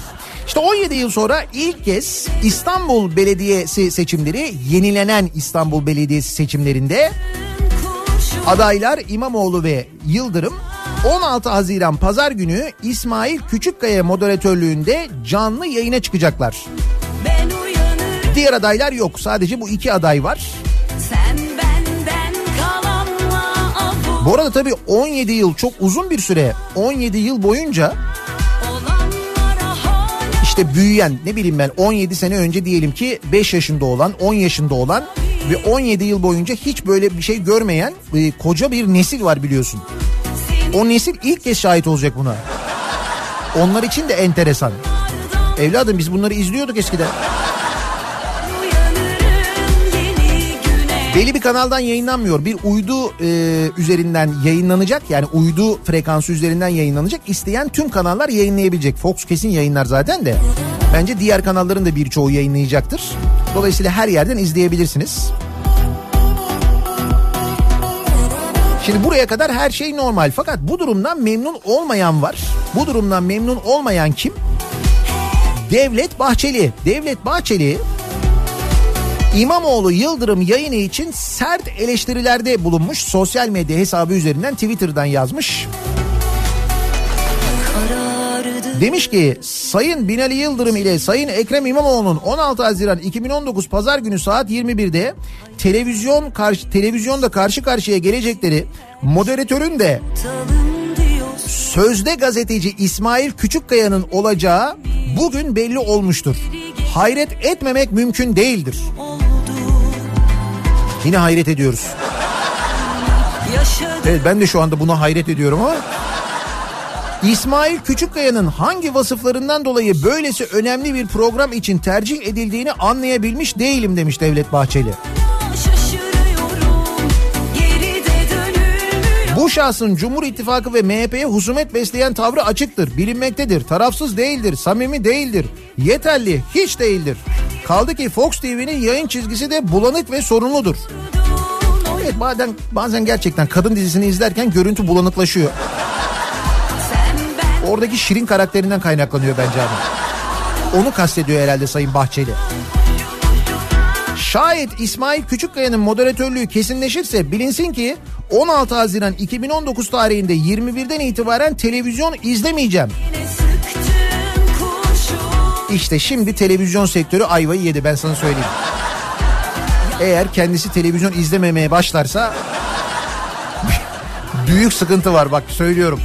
İşte 17 yıl sonra ilk kez İstanbul Belediyesi seçimleri yenilenen İstanbul Belediyesi seçimlerinde adaylar İmamoğlu ve Yıldırım 16 Haziran Pazar günü İsmail Küçükkaya moderatörlüğünde canlı yayına çıkacaklar. Diğer adaylar yok. Sadece bu iki aday var. Bu arada tabii 17 yıl çok uzun bir süre. 17 yıl boyunca işte büyüyen ne bileyim ben 17 sene önce diyelim ki 5 yaşında olan 10 yaşında olan ve 17 yıl boyunca hiç böyle bir şey görmeyen e, koca bir nesil var biliyorsun. O nesil ilk kez şahit olacak buna. Onlar için de enteresan. Evladım biz bunları izliyorduk eskiden. Belli bir kanaldan yayınlanmıyor. Bir uydu e, üzerinden yayınlanacak. Yani uydu frekansı üzerinden yayınlanacak. İsteyen tüm kanallar yayınlayabilecek. Fox kesin yayınlar zaten de. Bence diğer kanalların da birçoğu yayınlayacaktır. Dolayısıyla her yerden izleyebilirsiniz. Şimdi buraya kadar her şey normal. Fakat bu durumdan memnun olmayan var. Bu durumdan memnun olmayan kim? Devlet Bahçeli. Devlet Bahçeli İmamoğlu Yıldırım yayını için sert eleştirilerde bulunmuş. Sosyal medya hesabı üzerinden Twitter'dan yazmış. Demiş ki Sayın Binali Yıldırım ile Sayın Ekrem İmamoğlu'nun 16 Haziran 2019 Pazar günü saat 21'de televizyon karşı televizyonda karşı karşıya gelecekleri moderatörün de sözde gazeteci İsmail Küçükkaya'nın olacağı bugün belli olmuştur. Hayret etmemek mümkün değildir. Yine hayret ediyoruz. Evet ben de şu anda buna hayret ediyorum ama İsmail Küçükkaya'nın hangi vasıflarından dolayı böylesi önemli bir program için tercih edildiğini anlayabilmiş değilim demiş Devlet Bahçeli. Bu şahsın Cumhur İttifakı ve MHP'ye husumet besleyen tavrı açıktır, bilinmektedir, tarafsız değildir, samimi değildir, yeterli, hiç değildir. Kaldı ki Fox TV'nin yayın çizgisi de bulanık ve sorunludur. Evet bazen, bazen gerçekten kadın dizisini izlerken görüntü bulanıklaşıyor. Oradaki Şirin karakterinden kaynaklanıyor bence ama. Onu kastediyor herhalde Sayın Bahçeli. Şayet İsmail Küçükkaya'nın moderatörlüğü kesinleşirse bilinsin ki 16 Haziran 2019 tarihinde 21'den itibaren televizyon izlemeyeceğim. İşte şimdi televizyon sektörü ayvayı yedi ben sana söyleyeyim. Eğer kendisi televizyon izlememeye başlarsa büyük sıkıntı var bak söylüyorum.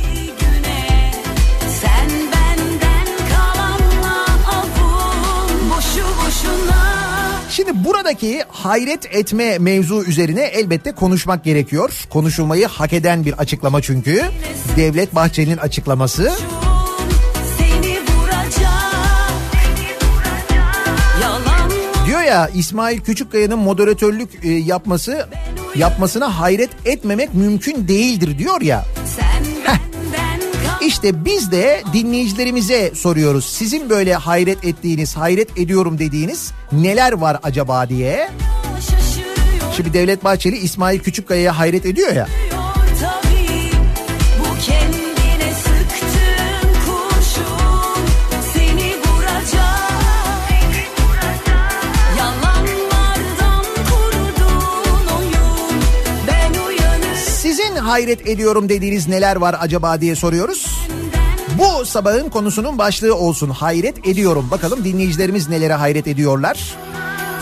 Şimdi buradaki hayret etme mevzu üzerine elbette konuşmak gerekiyor. Konuşulmayı hak eden bir açıklama çünkü. Devlet Bahçeli'nin açıklaması. Diyor ya İsmail Küçükkaya'nın moderatörlük e, yapması yapmasına hayret etmemek mümkün değildir diyor ya. Heh. İşte biz de dinleyicilerimize soruyoruz. Sizin böyle hayret ettiğiniz, hayret ediyorum dediğiniz neler var acaba diye. Şimdi Devlet Bahçeli İsmail Küçükkaya'ya hayret ediyor ya. Hayret ediyorum dediğiniz neler var acaba diye soruyoruz. Bu sabahın konusunun başlığı olsun. Hayret ediyorum. Bakalım dinleyicilerimiz nelere hayret ediyorlar.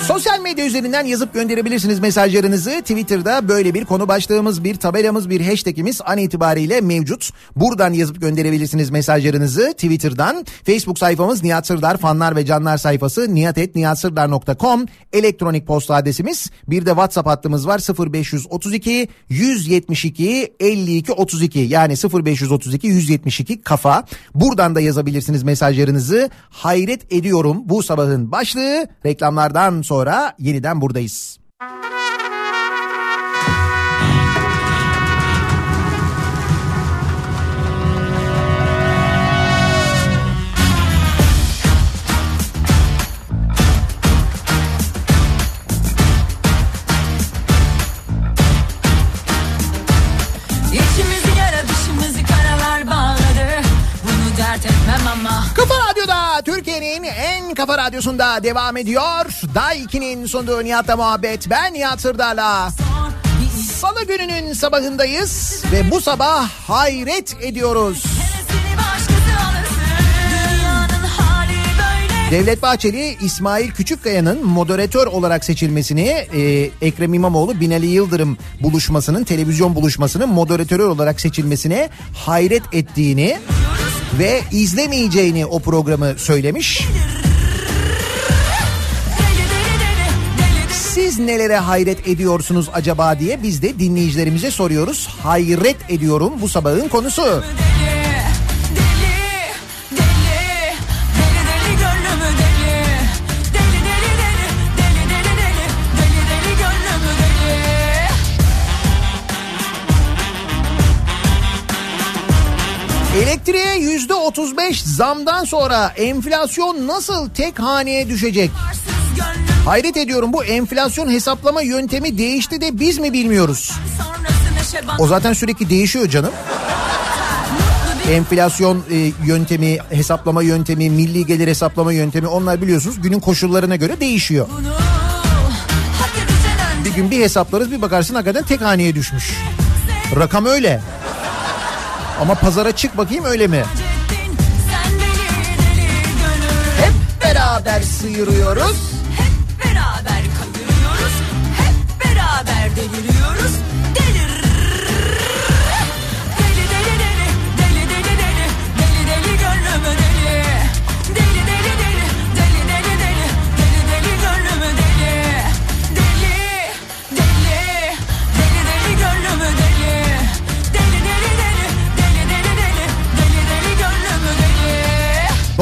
Sosyal medya üzerinden yazıp gönderebilirsiniz mesajlarınızı. Twitter'da böyle bir konu başlığımız, bir tabelamız, bir hashtagimiz an itibariyle mevcut. Buradan yazıp gönderebilirsiniz mesajlarınızı Twitter'dan. Facebook sayfamız Nihat Sırdar fanlar ve canlar sayfası nihatetnihatsırdar.com elektronik posta adresimiz. Bir de WhatsApp hattımız var 0532 172 52 32 yani 0532 172 kafa. Buradan da yazabilirsiniz mesajlarınızı. Hayret ediyorum bu sabahın başlığı reklamlardan sonra sonra yeniden buradayız. İçimizi Türkiye'nin en kafa radyosunda devam ediyor. Daiki'nin sunduğu Nihat'la muhabbet. Ben Nihat Sırdar'la. Salı gününün sabahındayız ve bu sabah hayret ediyoruz. Devlet Bahçeli İsmail Küçükkaya'nın moderatör olarak seçilmesini e, Ekrem İmamoğlu Binali Yıldırım buluşmasının televizyon buluşmasının moderatörü olarak seçilmesine hayret ettiğini ve izlemeyeceğini o programı söylemiş. Siz nelere hayret ediyorsunuz acaba diye biz de dinleyicilerimize soruyoruz. Hayret ediyorum bu sabahın konusu. Elektriğe yüzde 35 zamdan sonra enflasyon nasıl tek haneye düşecek? Hayret ediyorum bu enflasyon hesaplama yöntemi değişti de biz mi bilmiyoruz? O zaten sürekli değişiyor canım. Enflasyon e, yöntemi, hesaplama yöntemi, milli gelir hesaplama yöntemi onlar biliyorsunuz günün koşullarına göre değişiyor. gün bir hesaplarız bir bakarsın hakikaten tek haneye düşmüş. Rakam öyle. Ama pazara çık bakayım öyle mi? Hep beraber sıyırıyoruz. Hep beraber kayıyoruz Hep beraber deliriyoruz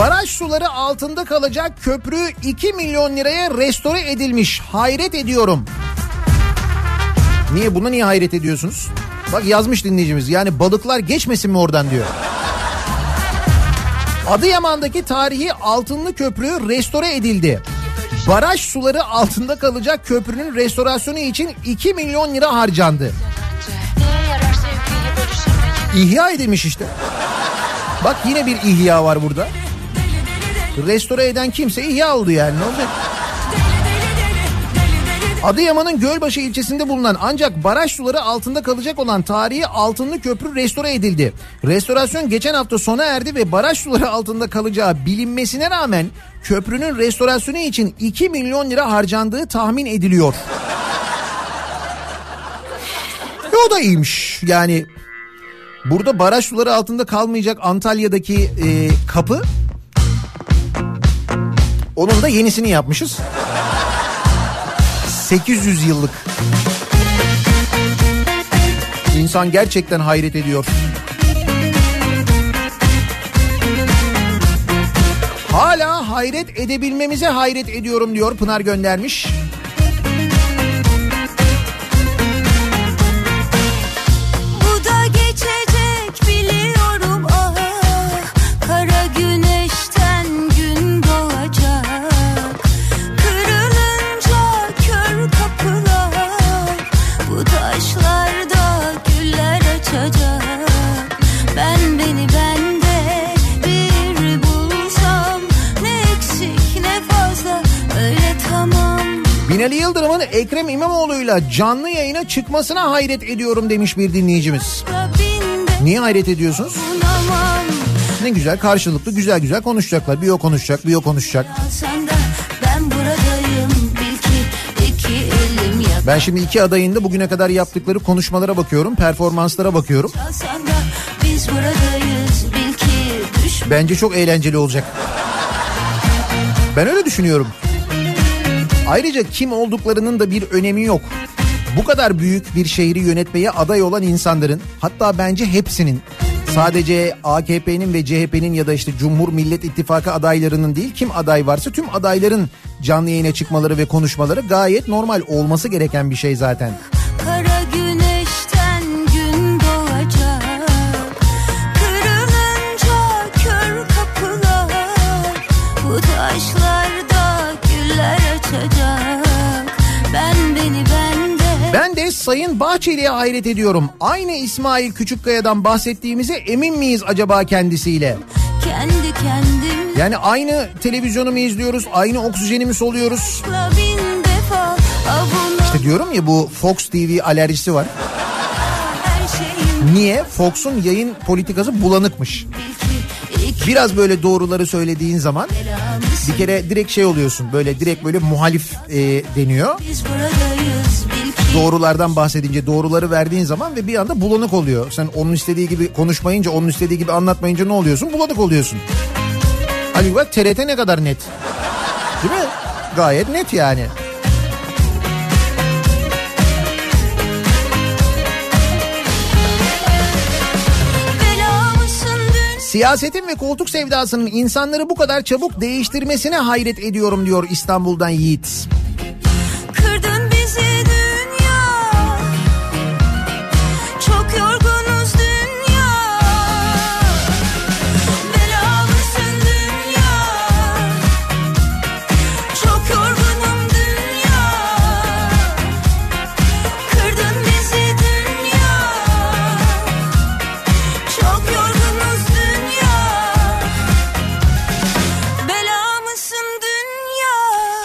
Baraj suları altında kalacak köprü 2 milyon liraya restore edilmiş. Hayret ediyorum. Niye buna niye hayret ediyorsunuz? Bak yazmış dinleyicimiz. Yani balıklar geçmesin mi oradan diyor. Adıyaman'daki tarihi Altınlı Köprü restore edildi. Baraj suları altında kalacak köprünün restorasyonu için 2 milyon lira harcandı. İhya edilmiş işte. Bak yine bir ihya var burada. Restore eden kimse ihya oldu yani ne olacak? Adıyaman'ın Gölbaşı ilçesinde bulunan ancak baraj suları altında kalacak olan tarihi Altınlı Köprü restore edildi. Restorasyon geçen hafta sona erdi ve baraj suları altında kalacağı bilinmesine rağmen köprünün restorasyonu için 2 milyon lira harcandığı tahmin ediliyor. E o da iyiymiş. Yani burada baraj suları altında kalmayacak Antalya'daki e, kapı onun da yenisini yapmışız. 800 yıllık. İnsan gerçekten hayret ediyor. Hala hayret edebilmemize hayret ediyorum diyor Pınar göndermiş. Binali Yıldırım'ın Ekrem İmamoğlu'yla canlı yayına çıkmasına hayret ediyorum demiş bir dinleyicimiz. Niye hayret ediyorsunuz? Ne güzel karşılıklı güzel güzel konuşacaklar. Bir o konuşacak bir o konuşacak. Ben şimdi iki adayın da bugüne kadar yaptıkları konuşmalara bakıyorum, performanslara bakıyorum. Bence çok eğlenceli olacak. Ben öyle düşünüyorum. Ayrıca kim olduklarının da bir önemi yok. Bu kadar büyük bir şehri yönetmeye aday olan insanların hatta bence hepsinin sadece AKP'nin ve CHP'nin ya da işte Cumhur Millet İttifakı adaylarının değil kim aday varsa tüm adayların canlı yayına çıkmaları ve konuşmaları gayet normal olması gereken bir şey zaten. Sayın Bahçeli'ye hayret ediyorum. Aynı İsmail Küçükkaya'dan bahsettiğimize emin miyiz acaba kendisiyle? kendi kendimle Yani aynı televizyonu mu izliyoruz, aynı oksijeni mi soluyoruz? defa İşte diyorum ya bu Fox TV alerjisi var. Niye? Fox'un yayın politikası bulanıkmış. Biraz böyle doğruları söylediğin zaman bir kere direkt şey oluyorsun. Böyle direkt böyle muhalif e, deniyor. Biz buradayız Doğrulardan bahsedince doğruları verdiğin zaman ve bir anda bulanık oluyor. Sen onun istediği gibi konuşmayınca, onun istediği gibi anlatmayınca ne oluyorsun? Bulanık oluyorsun. Hani bak TRT ne kadar net. Değil mi? Gayet net yani. Siyasetin ve koltuk sevdasının insanları bu kadar çabuk değiştirmesine hayret ediyorum diyor İstanbul'dan Yiğit.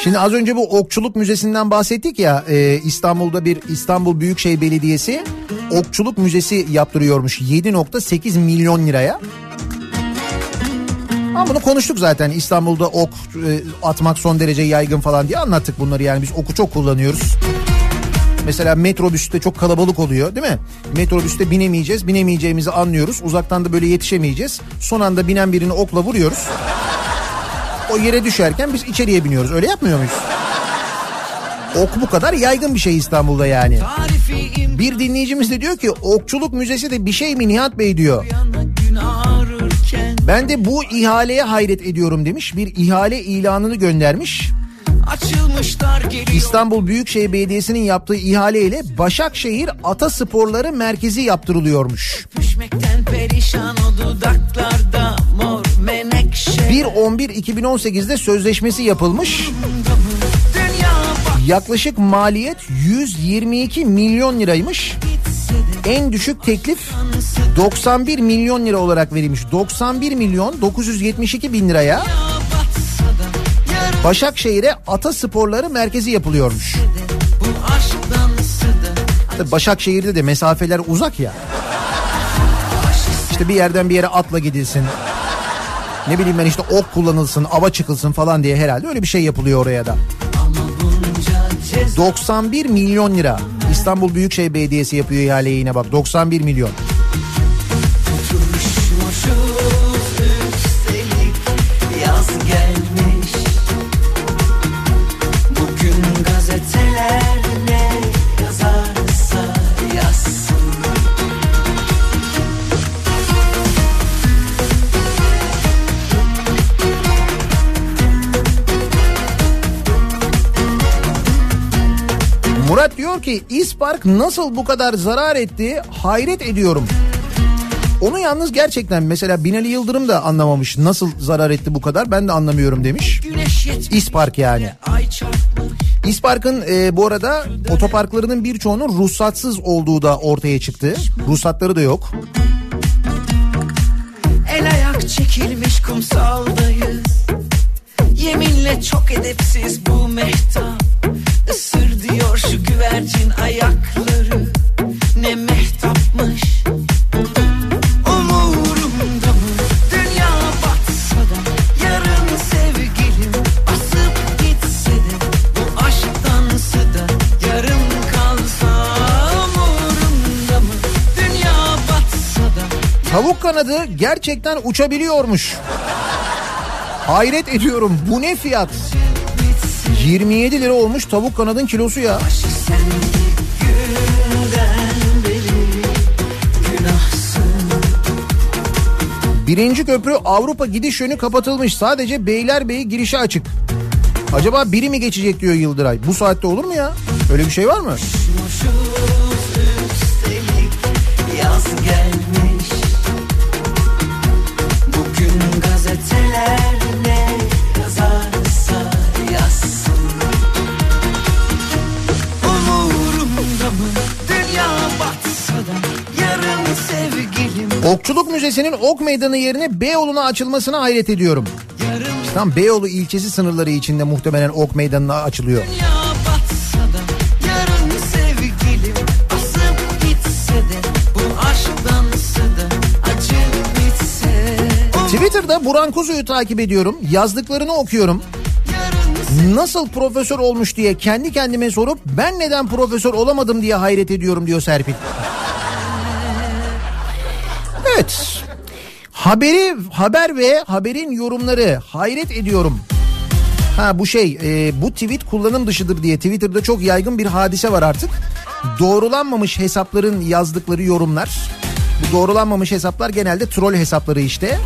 Şimdi az önce bu Okçuluk Müzesi'nden bahsettik ya e, İstanbul'da bir İstanbul Büyükşehir Belediyesi Okçuluk Müzesi yaptırıyormuş 7.8 milyon liraya. Ama bunu konuştuk zaten İstanbul'da ok e, atmak son derece yaygın falan diye anlattık bunları yani biz oku çok kullanıyoruz. Mesela metrobüste çok kalabalık oluyor değil mi? Metrobüste binemeyeceğiz, binemeyeceğimizi anlıyoruz. Uzaktan da böyle yetişemeyeceğiz. Son anda binen birini okla vuruyoruz. O yere düşerken biz içeriye biniyoruz. Öyle yapmıyor muyuz? Ok bu kadar yaygın bir şey İstanbul'da yani. Bir dinleyicimiz de diyor ki okçuluk müzesi de bir şey mi Nihat Bey diyor. Ben de bu ihaleye hayret ediyorum demiş. Bir ihale ilanını göndermiş. İstanbul Büyükşehir Belediyesi'nin yaptığı ihale ile Başakşehir Atasporları Merkezi yaptırılıyormuş. Düşmekten perişan o dudaklarda 1.11.2018'de sözleşmesi yapılmış. Yaklaşık maliyet 122 milyon liraymış. En düşük teklif 91 milyon lira olarak verilmiş. 91 milyon 972 bin liraya Başakşehir'e Atasporları Merkezi yapılıyormuş. Tabii Başakşehir'de de mesafeler uzak ya. İşte bir yerden bir yere atla gidilsin. Ne bileyim ben işte ok kullanılsın, ava çıkılsın falan diye herhalde öyle bir şey yapılıyor oraya da. ama bunca ceza 91 milyon lira. İstanbul Büyükşehir Belediyesi yapıyor ihaleyi yine bak 91 milyon. Murat diyor ki İspark nasıl bu kadar zarar etti hayret ediyorum. Onu yalnız gerçekten mesela Binali Yıldırım da anlamamış nasıl zarar etti bu kadar ben de anlamıyorum demiş. İspark yani. İspark'ın e, bu arada otoparklarının birçoğunun ruhsatsız olduğu da ortaya çıktı. Ruhsatları da yok. El ayak çekilmiş kumsaldayız Yeminle çok edepsiz bu mehtap Isır diyor şu güvercin ayakları Ne mehtapmış Umurumda mı dünya batsa da Yarın sevgilim basıp gitse de Bu aşk dansı da yarım kalsa Umurumda mı dünya batsa da Tavuk kanadı gerçekten uçabiliyormuş. Hayret ediyorum bu ne fiyat? 27 lira olmuş tavuk kanadın kilosu ya. Birinci köprü Avrupa gidiş yönü kapatılmış. Sadece Beylerbeyi girişi açık. Acaba biri mi geçecek diyor Yıldıray. Bu saatte olur mu ya? Öyle bir şey var mı? yaz gelmiş Okçuluk Müzesi'nin Ok Meydanı yerine Beyoğlu'na açılmasına hayret ediyorum. yarın Tam Beyoğlu ilçesi sınırları içinde muhtemelen Ok Meydanı'na açılıyor. Twitter'da Buran Kuzu'yu takip ediyorum. Yazdıklarını okuyorum. Nasıl profesör olmuş diye kendi kendime sorup ben neden profesör olamadım diye hayret ediyorum diyor Serpil. Haberi, haber ve haberin yorumları hayret ediyorum. Ha bu şey e, bu tweet kullanım dışıdır diye Twitter'da çok yaygın bir hadise var artık. Doğrulanmamış hesapların yazdıkları yorumlar. Bu doğrulanmamış hesaplar genelde troll hesapları işte.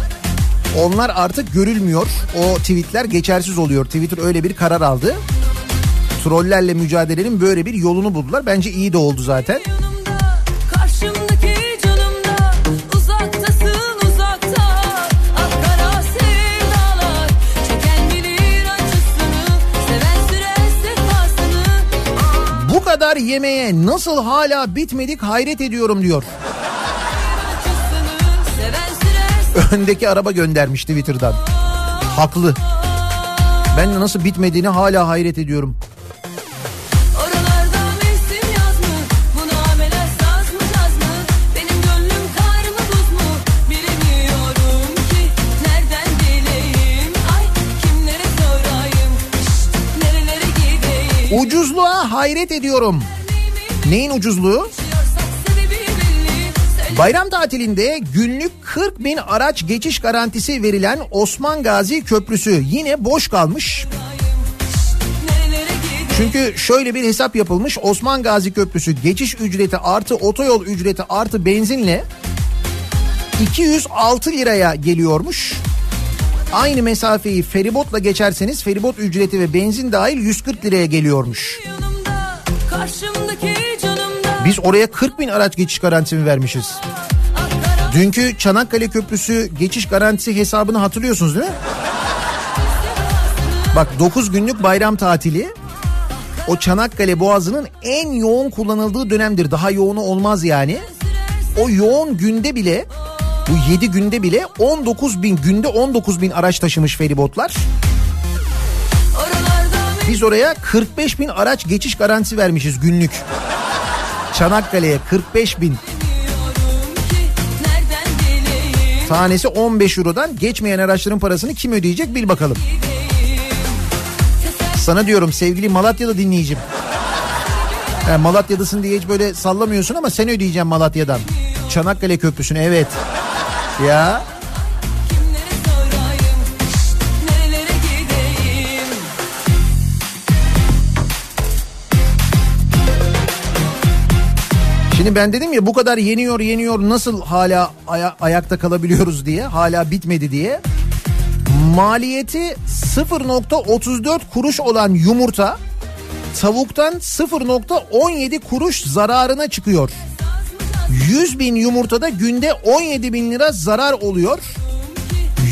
Onlar artık görülmüyor. O tweetler geçersiz oluyor. Twitter öyle bir karar aldı. Trollerle mücadelenin böyle bir yolunu buldular. Bence iyi de oldu zaten. yanımda kadar yemeğe nasıl hala bitmedik hayret ediyorum diyor. Öndeki araba göndermiş Twitter'dan. Haklı. Ben de nasıl bitmediğini hala hayret ediyorum. Ucuzluğa hayret ediyorum. Neyin ucuzluğu? Bayram tatilinde günlük 40 bin araç geçiş garantisi verilen Osman Gazi Köprüsü yine boş kalmış. Çünkü şöyle bir hesap yapılmış. Osman Gazi Köprüsü geçiş ücreti artı otoyol ücreti artı benzinle 206 liraya geliyormuş. Aynı mesafeyi feribotla geçerseniz feribot ücreti ve benzin dahil 140 liraya geliyormuş. Biz oraya 40 bin araç geçiş garantisi mi vermişiz? Dünkü Çanakkale Köprüsü geçiş garantisi hesabını hatırlıyorsunuz değil mi? Bak 9 günlük bayram tatili o Çanakkale Boğazı'nın en yoğun kullanıldığı dönemdir. Daha yoğunu olmaz yani. O yoğun günde bile bu 7 günde bile 19 bin günde 19 bin araç taşımış feribotlar. Biz oraya 45 bin araç geçiş garantisi vermişiz günlük. Çanakkale'ye 45 bin. Tanesi 15 Euro'dan geçmeyen araçların parasını kim ödeyecek bil bakalım. Sana diyorum sevgili Malatya'da dinleyicim. Yani Malatya'dasın diye hiç böyle sallamıyorsun ama sen ödeyeceksin Malatya'dan. Çanakkale Köprüsü'nü evet. Ya şimdi ben dedim ya bu kadar yeniyor yeniyor nasıl hala aya- ayakta kalabiliyoruz diye hala bitmedi diye. Maliyeti 0.34 kuruş olan yumurta tavuktan 0.17 kuruş zararına çıkıyor. 100 bin yumurtada günde 17 bin lira zarar oluyor.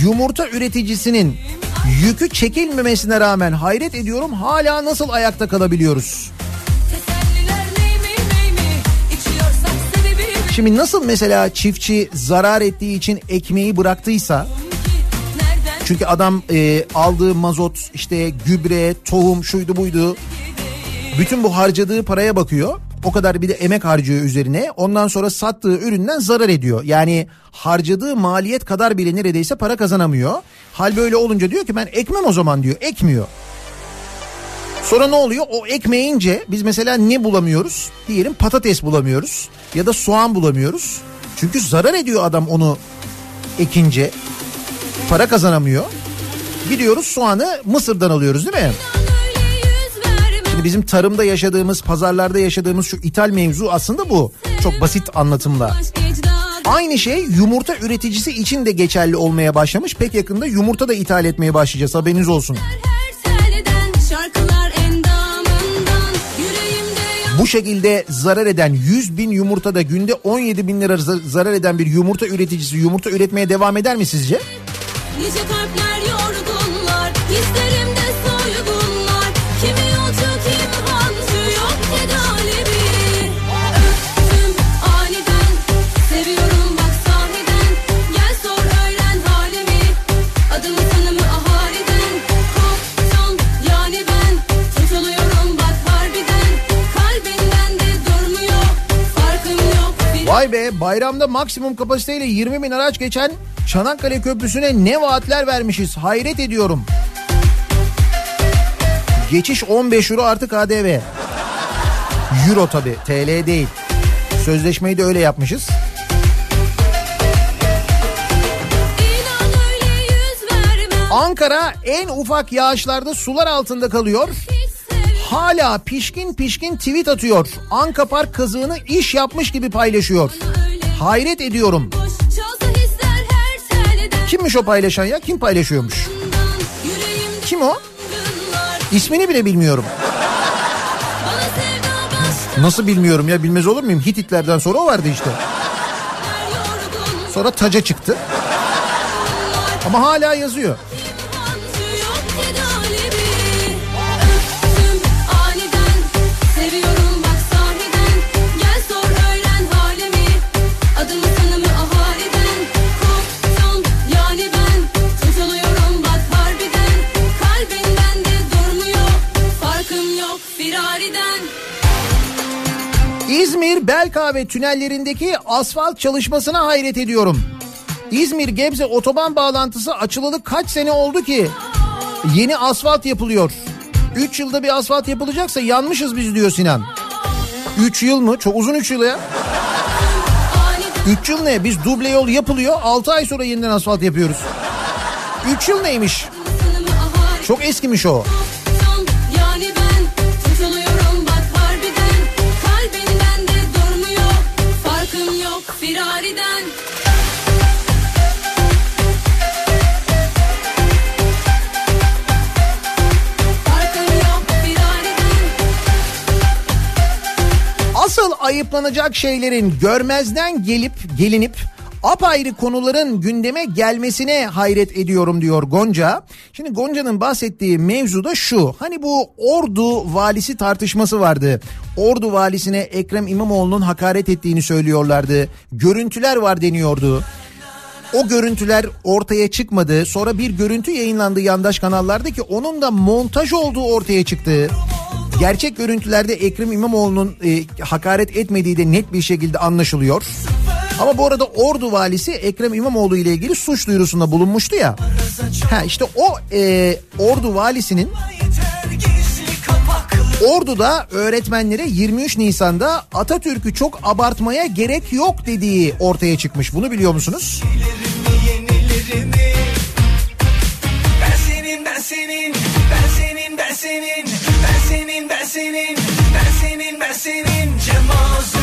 Yumurta üreticisinin yükü çekilmemesine rağmen hayret ediyorum hala nasıl ayakta kalabiliyoruz? Şimdi nasıl mesela çiftçi zarar ettiği için ekmeği bıraktıysa çünkü adam e, aldığı mazot işte gübre tohum şuydu buydu bütün bu harcadığı paraya bakıyor o kadar bir de emek harcıyor üzerine ondan sonra sattığı üründen zarar ediyor yani harcadığı maliyet kadar bile neredeyse para kazanamıyor hal böyle olunca diyor ki ben ekmem o zaman diyor ekmiyor Sonra ne oluyor? O ekmeyince biz mesela ne bulamıyoruz? Diyelim patates bulamıyoruz ya da soğan bulamıyoruz. Çünkü zarar ediyor adam onu ekince. Para kazanamıyor. Gidiyoruz soğanı Mısır'dan alıyoruz değil mi? Şimdi bizim tarımda yaşadığımız, pazarlarda yaşadığımız şu ithal mevzu aslında bu. Çok basit anlatımla. Aynı şey yumurta üreticisi için de geçerli olmaya başlamış. Pek yakında yumurta da ithal etmeye başlayacağız haberiniz olsun. Bu şekilde zarar eden 100 bin yumurtada günde 17 bin lira za- zarar eden bir yumurta üreticisi yumurta üretmeye devam eder mi sizce? nice kalpler yorgunlar hislerimde Vay be bayramda maksimum kapasiteyle 20 bin araç geçen Çanakkale Köprüsü'ne ne vaatler vermişiz hayret ediyorum. Geçiş 15 euro artı KDV. Euro tabi TL değil. Sözleşmeyi de öyle yapmışız. Ankara en ufak yağışlarda sular altında kalıyor. Hala pişkin pişkin tweet atıyor. Anka Park kazığını iş yapmış gibi paylaşıyor. Hayret ediyorum. Kimmiş o paylaşan ya? Kim paylaşıyormuş? Kim o? İsmini bile bilmiyorum. Nasıl bilmiyorum ya bilmez olur muyum? Hititlerden sonra o vardı işte. Sonra taca çıktı. Ama hala yazıyor. Kemal Kahve tünellerindeki asfalt çalışmasına hayret ediyorum. İzmir Gebze otoban bağlantısı açılalı kaç sene oldu ki yeni asfalt yapılıyor. 3 yılda bir asfalt yapılacaksa yanmışız biz diyor Sinan. 3 yıl mı? Çok uzun 3 yıl ya. 3 yıl ne? Biz duble yol yapılıyor 6 ay sonra yeniden asfalt yapıyoruz. 3 yıl neymiş? Çok eskimiş o. Asıl ayıplanacak şeylerin görmezden gelip gelinip apayrı konuların gündeme gelmesine hayret ediyorum diyor Gonca. Şimdi Gonca'nın bahsettiği mevzu da şu. Hani bu Ordu valisi tartışması vardı. Ordu valisine Ekrem İmamoğlu'nun hakaret ettiğini söylüyorlardı. Görüntüler var deniyordu. O görüntüler ortaya çıkmadı. Sonra bir görüntü yayınlandı yandaş kanallarda ki onun da montaj olduğu ortaya çıktı. Gerçek görüntülerde Ekrem İmamoğlu'nun e, hakaret etmediği de net bir şekilde anlaşılıyor. Ama bu arada Ordu valisi Ekrem İmamoğlu ile ilgili suç duyurusunda bulunmuştu ya. Ha işte o e, Ordu valisinin Ordu'da öğretmenlere 23 Nisan'da Atatürk'ü çok abartmaya gerek yok dediği ortaya çıkmış. Bunu biliyor musunuz? Ben senin ben senin ben senin ben senin ben senin ben senin ben senin Cemazül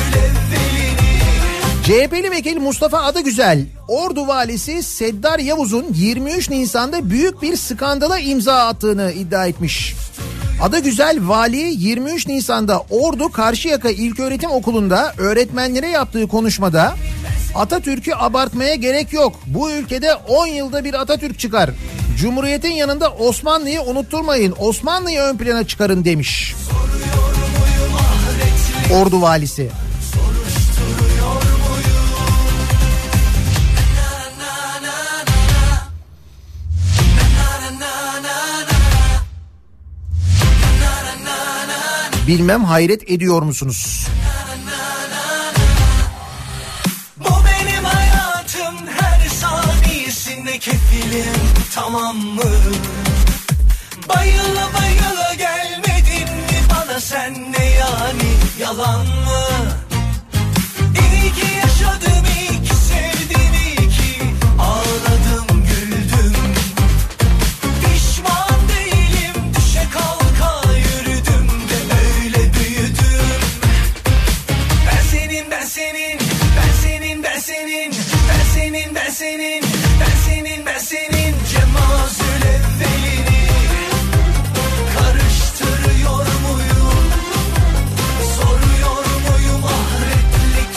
CHP'li vekil Mustafa Adıgüzel, Ordu valisi Seddar Yavuz'un 23 Nisan'da büyük bir skandala imza attığını iddia etmiş. Adıgüzel vali 23 Nisan'da Ordu Karşıyaka İlköğretim Okulu'nda öğretmenlere yaptığı konuşmada Atatürk'ü abartmaya gerek yok. Bu ülkede 10 yılda bir Atatürk çıkar. Cumhuriyetin yanında Osmanlı'yı unutturmayın. Osmanlı'yı ön plana çıkarın demiş. Ordu valisi. Bilmem hayret ediyor musunuz? Tamam mı? Bayıla bayıla gelmedin mi bana sen ne yani yalan mı?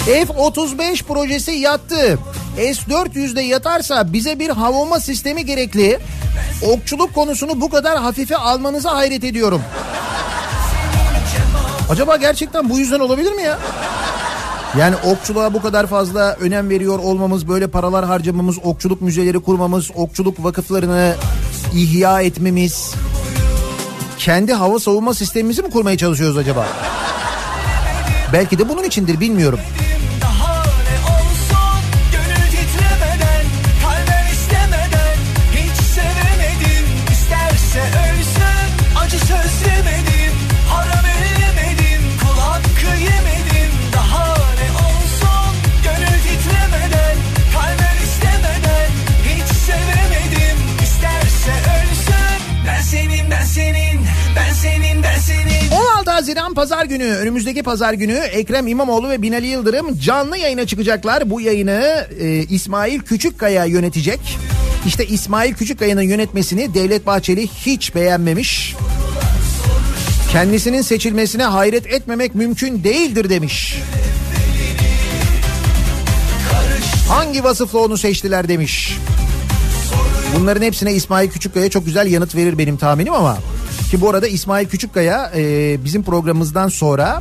F-35 projesi yattı. S-400'de yatarsa bize bir havama sistemi gerekli. Okçuluk konusunu bu kadar hafife almanıza hayret ediyorum. Acaba gerçekten bu yüzden olabilir mi ya? Yani okçuluğa bu kadar fazla önem veriyor olmamız, böyle paralar harcamamız, okçuluk müzeleri kurmamız, okçuluk vakıflarını ihya etmemiz... Kendi hava savunma sistemimizi mi kurmaya çalışıyoruz acaba? Belki de bunun içindir bilmiyorum. Daha 16 Haziran Pazar günü önümüzdeki pazar günü Ekrem İmamoğlu ve Binali Yıldırım canlı yayına çıkacaklar. Bu yayını e, İsmail Küçükkaya yönetecek. İşte İsmail Küçükkaya'nın yönetmesini Devlet Bahçeli hiç beğenmemiş. Kendisinin seçilmesine hayret etmemek mümkün değildir demiş. Hangi vasıfla onu seçtiler demiş. Bunların hepsine İsmail Küçükkaya çok güzel yanıt verir benim tahminim ama ki bu arada İsmail Küçükkaya e, bizim programımızdan sonra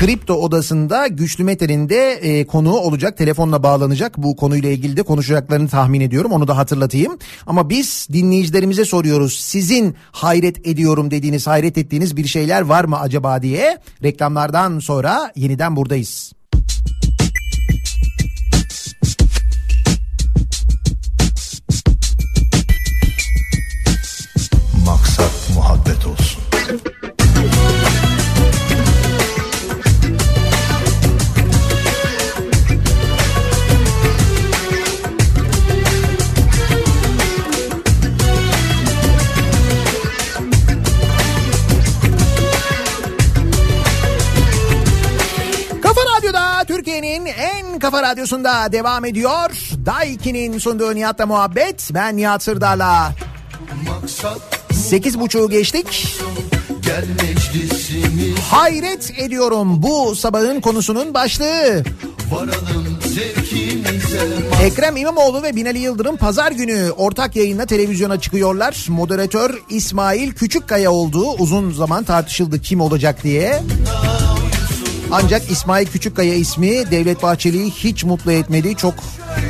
Kripto odasında Güçlü Mete'nin de e, konuğu olacak. Telefonla bağlanacak. Bu konuyla ilgili de konuşacaklarını tahmin ediyorum. Onu da hatırlatayım. Ama biz dinleyicilerimize soruyoruz. Sizin hayret ediyorum dediğiniz, hayret ettiğiniz bir şeyler var mı acaba diye reklamlardan sonra yeniden buradayız. Kafa Radyosu'nda devam ediyor. Daiki'nin sunduğu Nihat'la muhabbet. Ben Nihat Sırdar'la. Sekiz buçuğu geçtik. Hayret ediyorum bu sabahın konusunun başlığı. Ekrem İmamoğlu ve Binali Yıldırım pazar günü ortak yayında televizyona çıkıyorlar. Moderatör İsmail Küçükkaya olduğu uzun zaman tartışıldı kim olacak diye. Ancak İsmail Küçükkaya ismi Devlet Bahçeli'yi hiç mutlu etmedi. Çok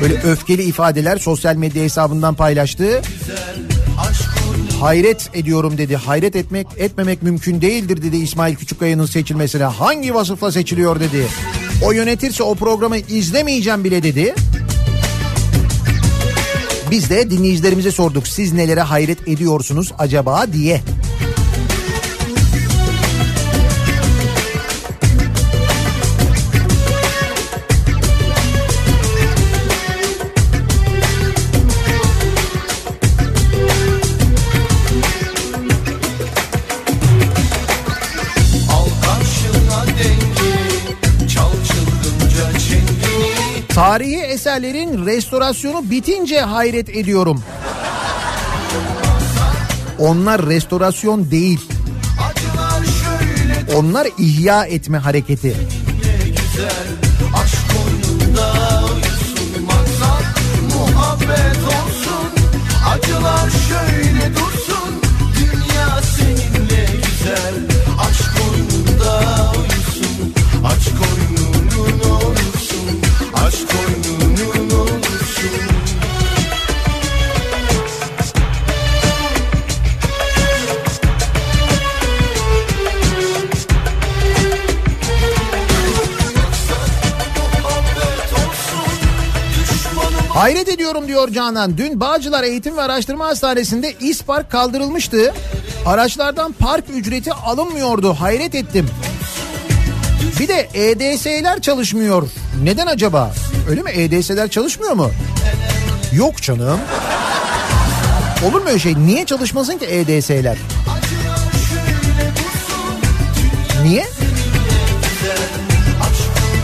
böyle öfkeli ifadeler sosyal medya hesabından paylaştı. Hayret ediyorum dedi. Hayret etmek etmemek mümkün değildir dedi İsmail Küçükkaya'nın seçilmesine. Hangi vasıfla seçiliyor dedi. O yönetirse o programı izlemeyeceğim bile dedi. Biz de dinleyicilerimize sorduk. Siz nelere hayret ediyorsunuz acaba diye. Tarihi eserlerin restorasyonu bitince hayret ediyorum. Onlar restorasyon değil. Onlar ihya etme hareketi. Hayret ediyorum diyor Canan. Dün Bağcılar Eğitim ve Araştırma Hastanesi'nde İspark kaldırılmıştı. Araçlardan park ücreti alınmıyordu. Hayret ettim. Bir de EDS'ler çalışmıyor. Neden acaba? Öyle mi? EDS'ler çalışmıyor mu? Yok canım. Olur mu öyle şey? Niye çalışmasın ki EDS'ler? Niye?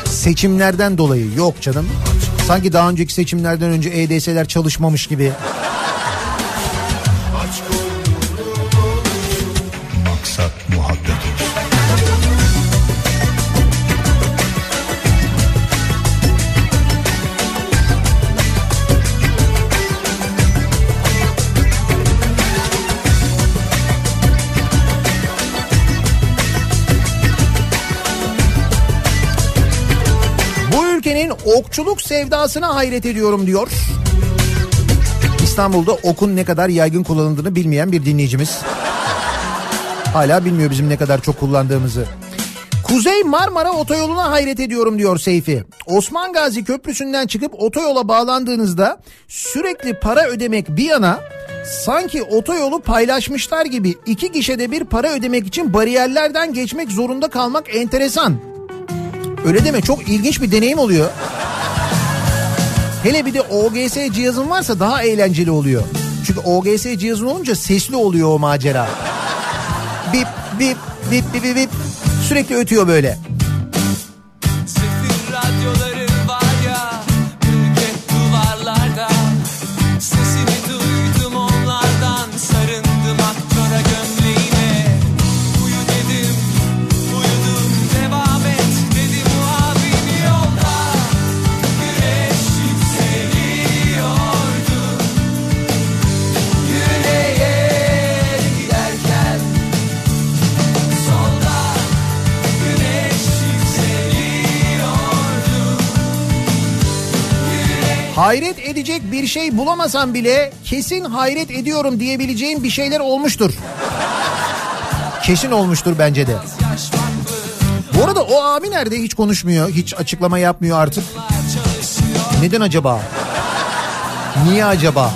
Seçimlerden dolayı. Yok canım. Sanki daha önceki seçimlerden önce EDS'ler çalışmamış gibi. Okçuluk sevdasına hayret ediyorum diyor. İstanbul'da okun ne kadar yaygın kullanıldığını bilmeyen bir dinleyicimiz. Hala bilmiyor bizim ne kadar çok kullandığımızı. Kuzey Marmara otoyoluna hayret ediyorum diyor Seyfi. Osman Gazi Köprüsü'nden çıkıp otoyola bağlandığınızda sürekli para ödemek bir yana sanki otoyolu paylaşmışlar gibi iki gişede bir para ödemek için bariyerlerden geçmek zorunda kalmak enteresan. Öyle deme çok ilginç bir deneyim oluyor. Hele bir de OGS cihazın varsa daha eğlenceli oluyor. Çünkü OGS cihazın olunca sesli oluyor o macera. Bip bip bip bip bip sürekli ötüyor böyle. Hayret edecek bir şey bulamasam bile kesin hayret ediyorum diyebileceğim bir şeyler olmuştur. Kesin olmuştur bence de. Bu arada o abi nerede hiç konuşmuyor, hiç açıklama yapmıyor artık. Neden acaba? Niye acaba?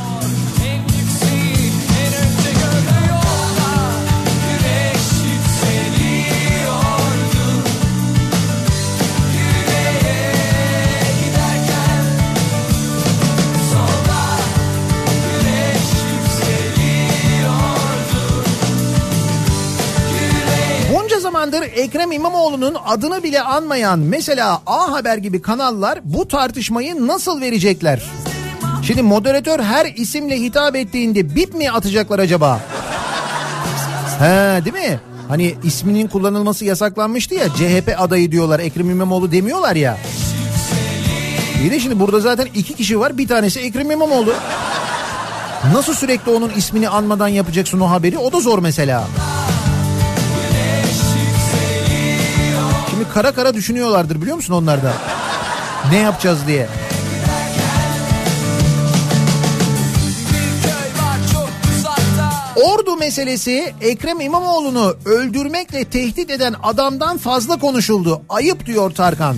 Ekrem İmamoğlu'nun adını bile anmayan mesela A Haber gibi kanallar bu tartışmayı nasıl verecekler? Şimdi moderatör her isimle hitap ettiğinde bip mi atacaklar acaba? He değil mi? Hani isminin kullanılması yasaklanmıştı ya CHP adayı diyorlar Ekrem İmamoğlu demiyorlar ya. İyi de şimdi burada zaten iki kişi var bir tanesi Ekrem İmamoğlu. Nasıl sürekli onun ismini anmadan yapacaksın o haberi o da zor mesela. Şimdi kara kara düşünüyorlardır biliyor musun onlar da? Ne yapacağız diye. Ordu meselesi Ekrem İmamoğlu'nu öldürmekle tehdit eden adamdan fazla konuşuldu. Ayıp diyor Tarkan.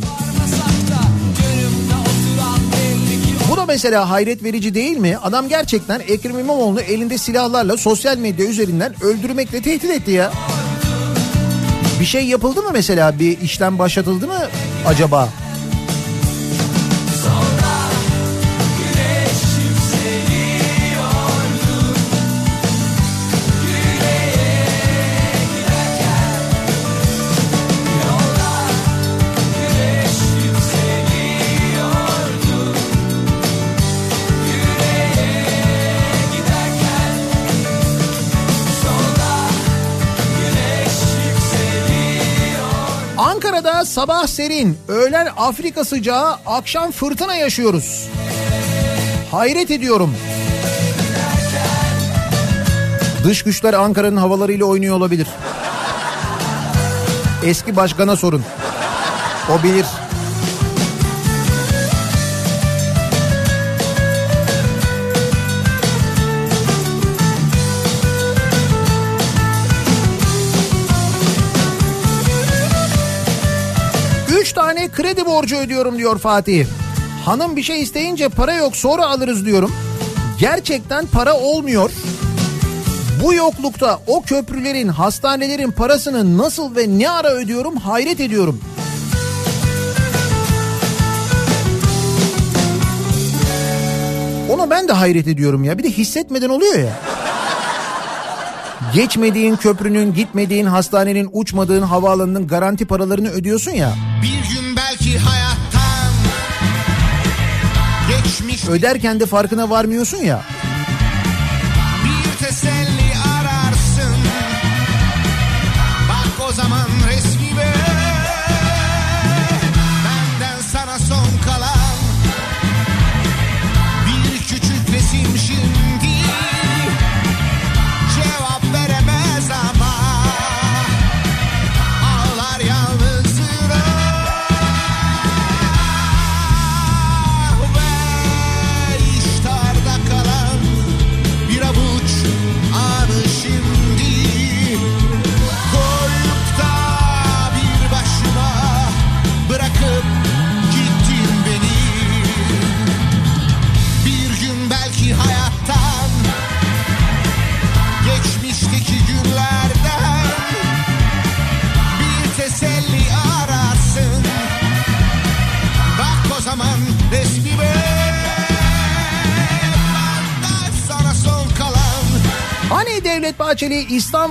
Bu da mesela hayret verici değil mi? Adam gerçekten Ekrem İmamoğlu'nu elinde silahlarla sosyal medya üzerinden öldürmekle tehdit etti ya. Bir şey yapıldı mı mesela? Bir işlem başlatıldı mı acaba? Sabah serin, öğlen Afrika sıcağı, akşam fırtına yaşıyoruz. Hayret ediyorum. Dış güçler Ankara'nın havalarıyla oynuyor olabilir. Eski başkana sorun. O bilir. Kredi borcu ödüyorum diyor Fatih. Hanım bir şey isteyince para yok sonra alırız diyorum. Gerçekten para olmuyor. Bu yoklukta o köprülerin, hastanelerin parasını nasıl ve ne ara ödüyorum hayret ediyorum. Onu ben de hayret ediyorum ya. Bir de hissetmeden oluyor ya. Geçmediğin köprünün, gitmediğin hastanenin, uçmadığın havaalanının garanti paralarını ödüyorsun ya. Bir gün belki hayattan geçmiş Öderken de farkına varmıyorsun ya.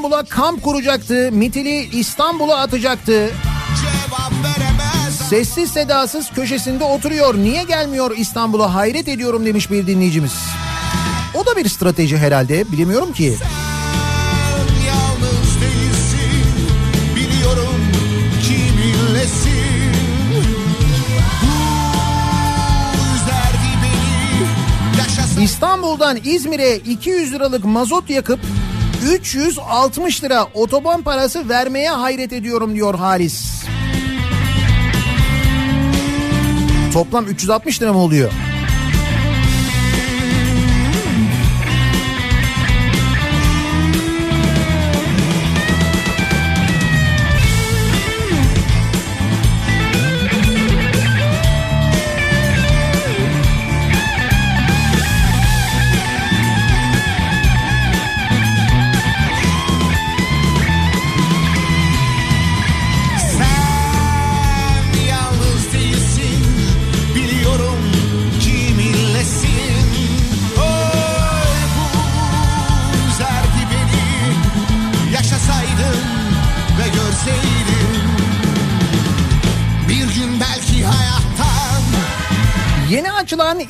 İstanbul'a kamp kuracaktı, mitili İstanbul'a atacaktı. Sessiz sedasız köşesinde oturuyor. Niye gelmiyor İstanbul'a hayret ediyorum demiş bir dinleyicimiz. O da bir strateji herhalde bilemiyorum ki. Sen İstanbul'dan İzmir'e 200 liralık mazot yakıp 360 lira otoban parası vermeye hayret ediyorum diyor Halis. Toplam 360 lira mı oluyor?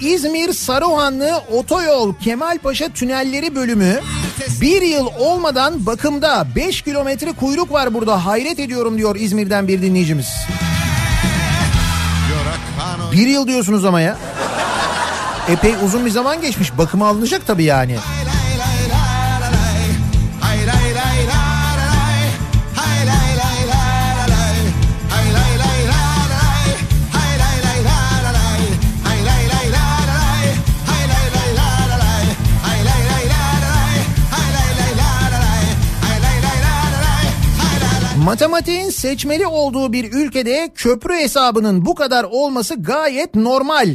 İzmir Saruhanlı Otoyol Kemalpaşa Tünelleri bölümü bir yıl olmadan bakımda 5 kilometre kuyruk var burada hayret ediyorum diyor İzmir'den bir dinleyicimiz. Bir yıl diyorsunuz ama ya. Epey uzun bir zaman geçmiş bakıma alınacak tabii yani. Matematiğin seçmeli olduğu bir ülkede köprü hesabının bu kadar olması gayet normal.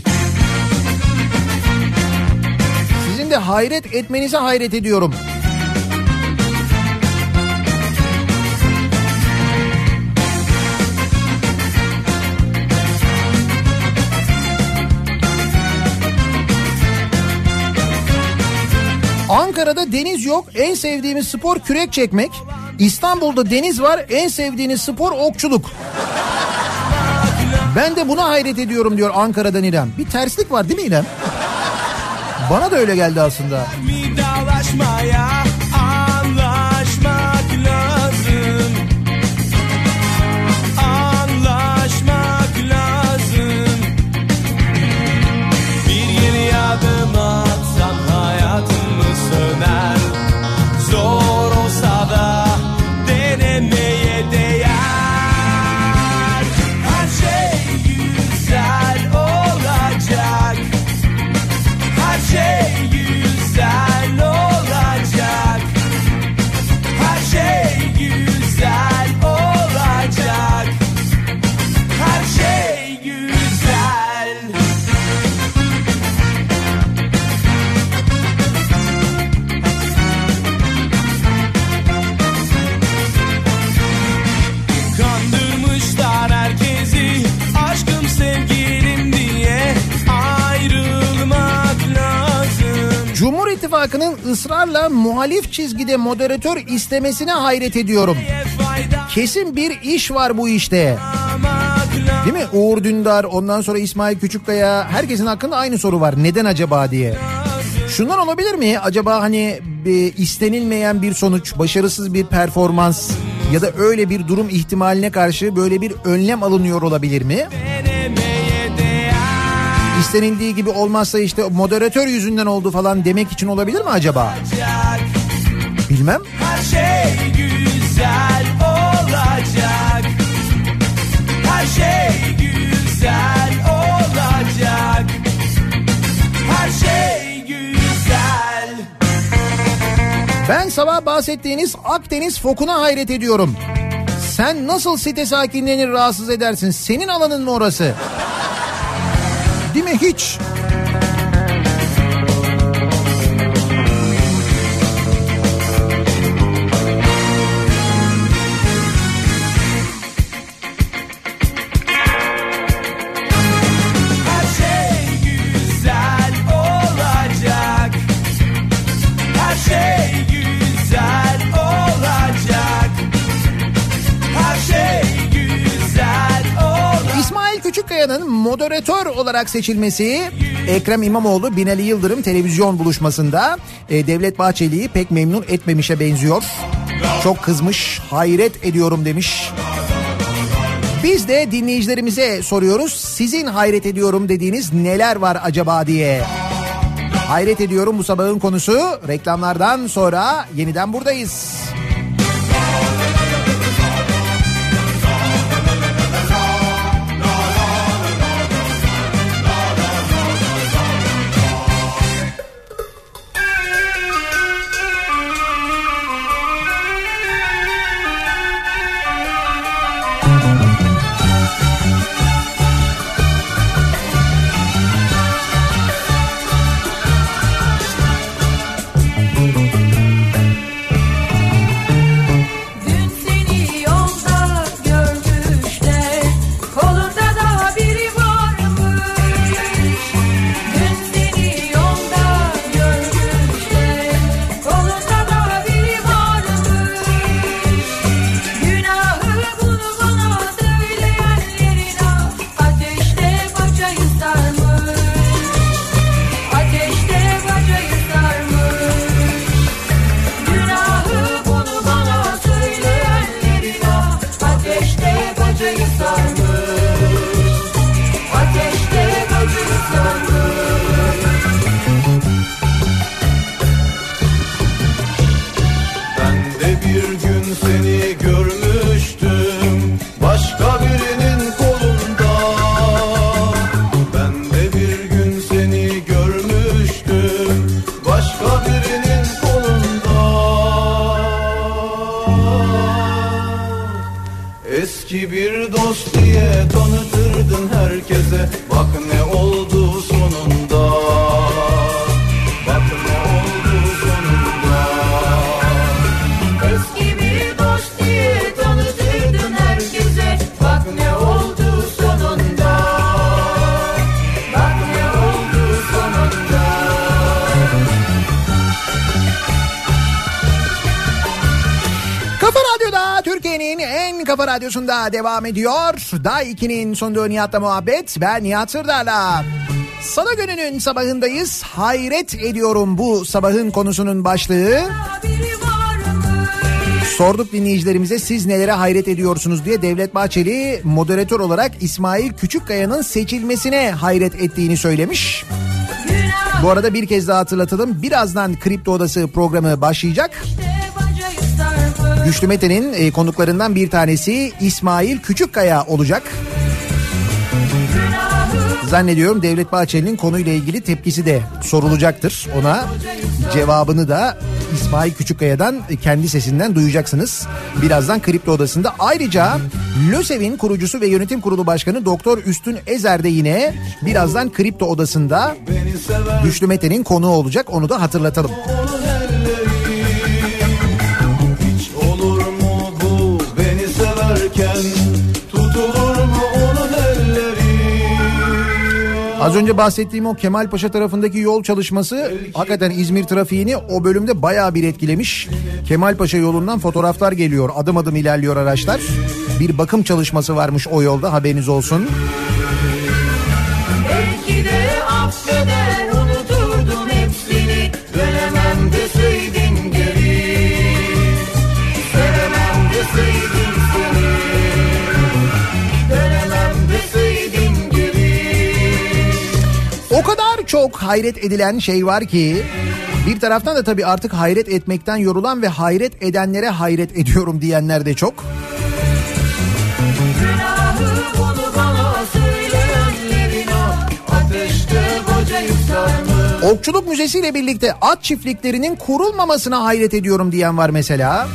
Sizin de hayret etmenize hayret ediyorum. Ankara'da deniz yok. En sevdiğimiz spor kürek çekmek. İstanbul'da deniz var. En sevdiğiniz spor okçuluk. Ben de buna hayret ediyorum diyor Ankara'dan İrem. Bir terslik var değil mi İrem? Bana da öyle geldi aslında. Vidalaşmaya ısrarla muhalif çizgide moderatör istemesine hayret ediyorum. Kesin bir iş var bu işte. Değil mi? Uğur Dündar, ondan sonra İsmail Küçükkaya herkesin hakkında aynı soru var. Neden acaba diye. Şundan olabilir mi? Acaba hani bir istenilmeyen bir sonuç, başarısız bir performans ya da öyle bir durum ihtimaline karşı böyle bir önlem alınıyor olabilir mi? İstenildiği gibi olmazsa işte moderatör yüzünden oldu falan demek için olabilir mi acaba? Bilmem. Her şey güzel olacak. Her şey güzel olacak. Her şey güzel. Ben sabah bahsettiğiniz Akdeniz fokuna hayret ediyorum. Sen nasıl site sakinlerini rahatsız edersin? Senin alanın mı orası? Mi hiç? Moderatör olarak seçilmesi Ekrem İmamoğlu Binali Yıldırım televizyon buluşmasında e, Devlet Bahçeli'yi pek memnun etmemişe benziyor. Çok kızmış, hayret ediyorum demiş. Biz de dinleyicilerimize soruyoruz. Sizin hayret ediyorum dediğiniz neler var acaba diye. Hayret ediyorum bu sabahın konusu. Reklamlardan sonra yeniden buradayız. Radyosu'nda devam ediyor. Day 2'nin sonunda Nihat'la muhabbet. Ben Nihat Sırdar'la. Salı gününün sabahındayız. Hayret ediyorum bu sabahın konusunun başlığı. Sorduk dinleyicilerimize siz nelere hayret ediyorsunuz diye Devlet Bahçeli moderatör olarak İsmail Küçükkaya'nın seçilmesine hayret ettiğini söylemiş. Bu arada bir kez daha hatırlatalım. Birazdan Kripto Odası programı başlayacak. Güçlü Mete'nin e, konuklarından bir tanesi İsmail Küçükkaya olacak. Zannediyorum Devlet Bahçeli'nin konuyla ilgili tepkisi de sorulacaktır ona. Cevabını da İsmail Küçükkaya'dan kendi sesinden duyacaksınız. Birazdan Kripto Odası'nda. Ayrıca LÖSEV'in kurucusu ve yönetim kurulu başkanı Doktor Üstün Ezer de yine birazdan Kripto Odası'nda Güçlü Mete'nin konuğu olacak. Onu da hatırlatalım. Hiç severken Tutulur mu onun elleri Az önce bahsettiğim o Kemalpaşa tarafındaki yol çalışması hakikaten İzmir trafiğini o bölümde bayağı bir etkilemiş. Kemalpaşa yolundan fotoğraflar geliyor. Adım adım ilerliyor araçlar. Bir bakım çalışması varmış o yolda haberiniz olsun. Belki de affeder çok hayret edilen şey var ki bir taraftan da tabii artık hayret etmekten yorulan ve hayret edenlere hayret ediyorum diyenler de çok. Okçuluk Müzesi ile birlikte at çiftliklerinin kurulmamasına hayret ediyorum diyen var mesela.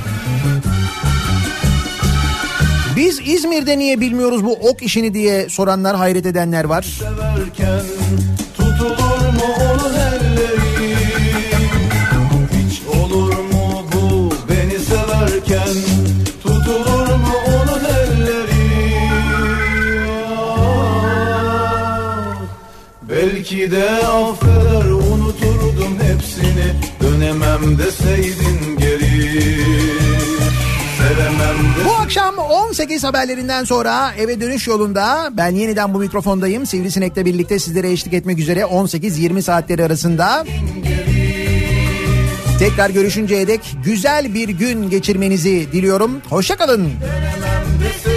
Biz İzmir'de niye bilmiyoruz bu ok işini diye soranlar hayret edenler var. Severken Belki de affeder unuturdum hepsini Dönemem deseydin geri Bu akşam 18 haberlerinden sonra eve dönüş yolunda ben yeniden bu mikrofondayım. Sivrisinek'le birlikte sizlere eşlik etmek üzere 18-20 saatleri arasında. Tekrar görüşünceye dek güzel bir gün geçirmenizi diliyorum. Hoşçakalın. deseydin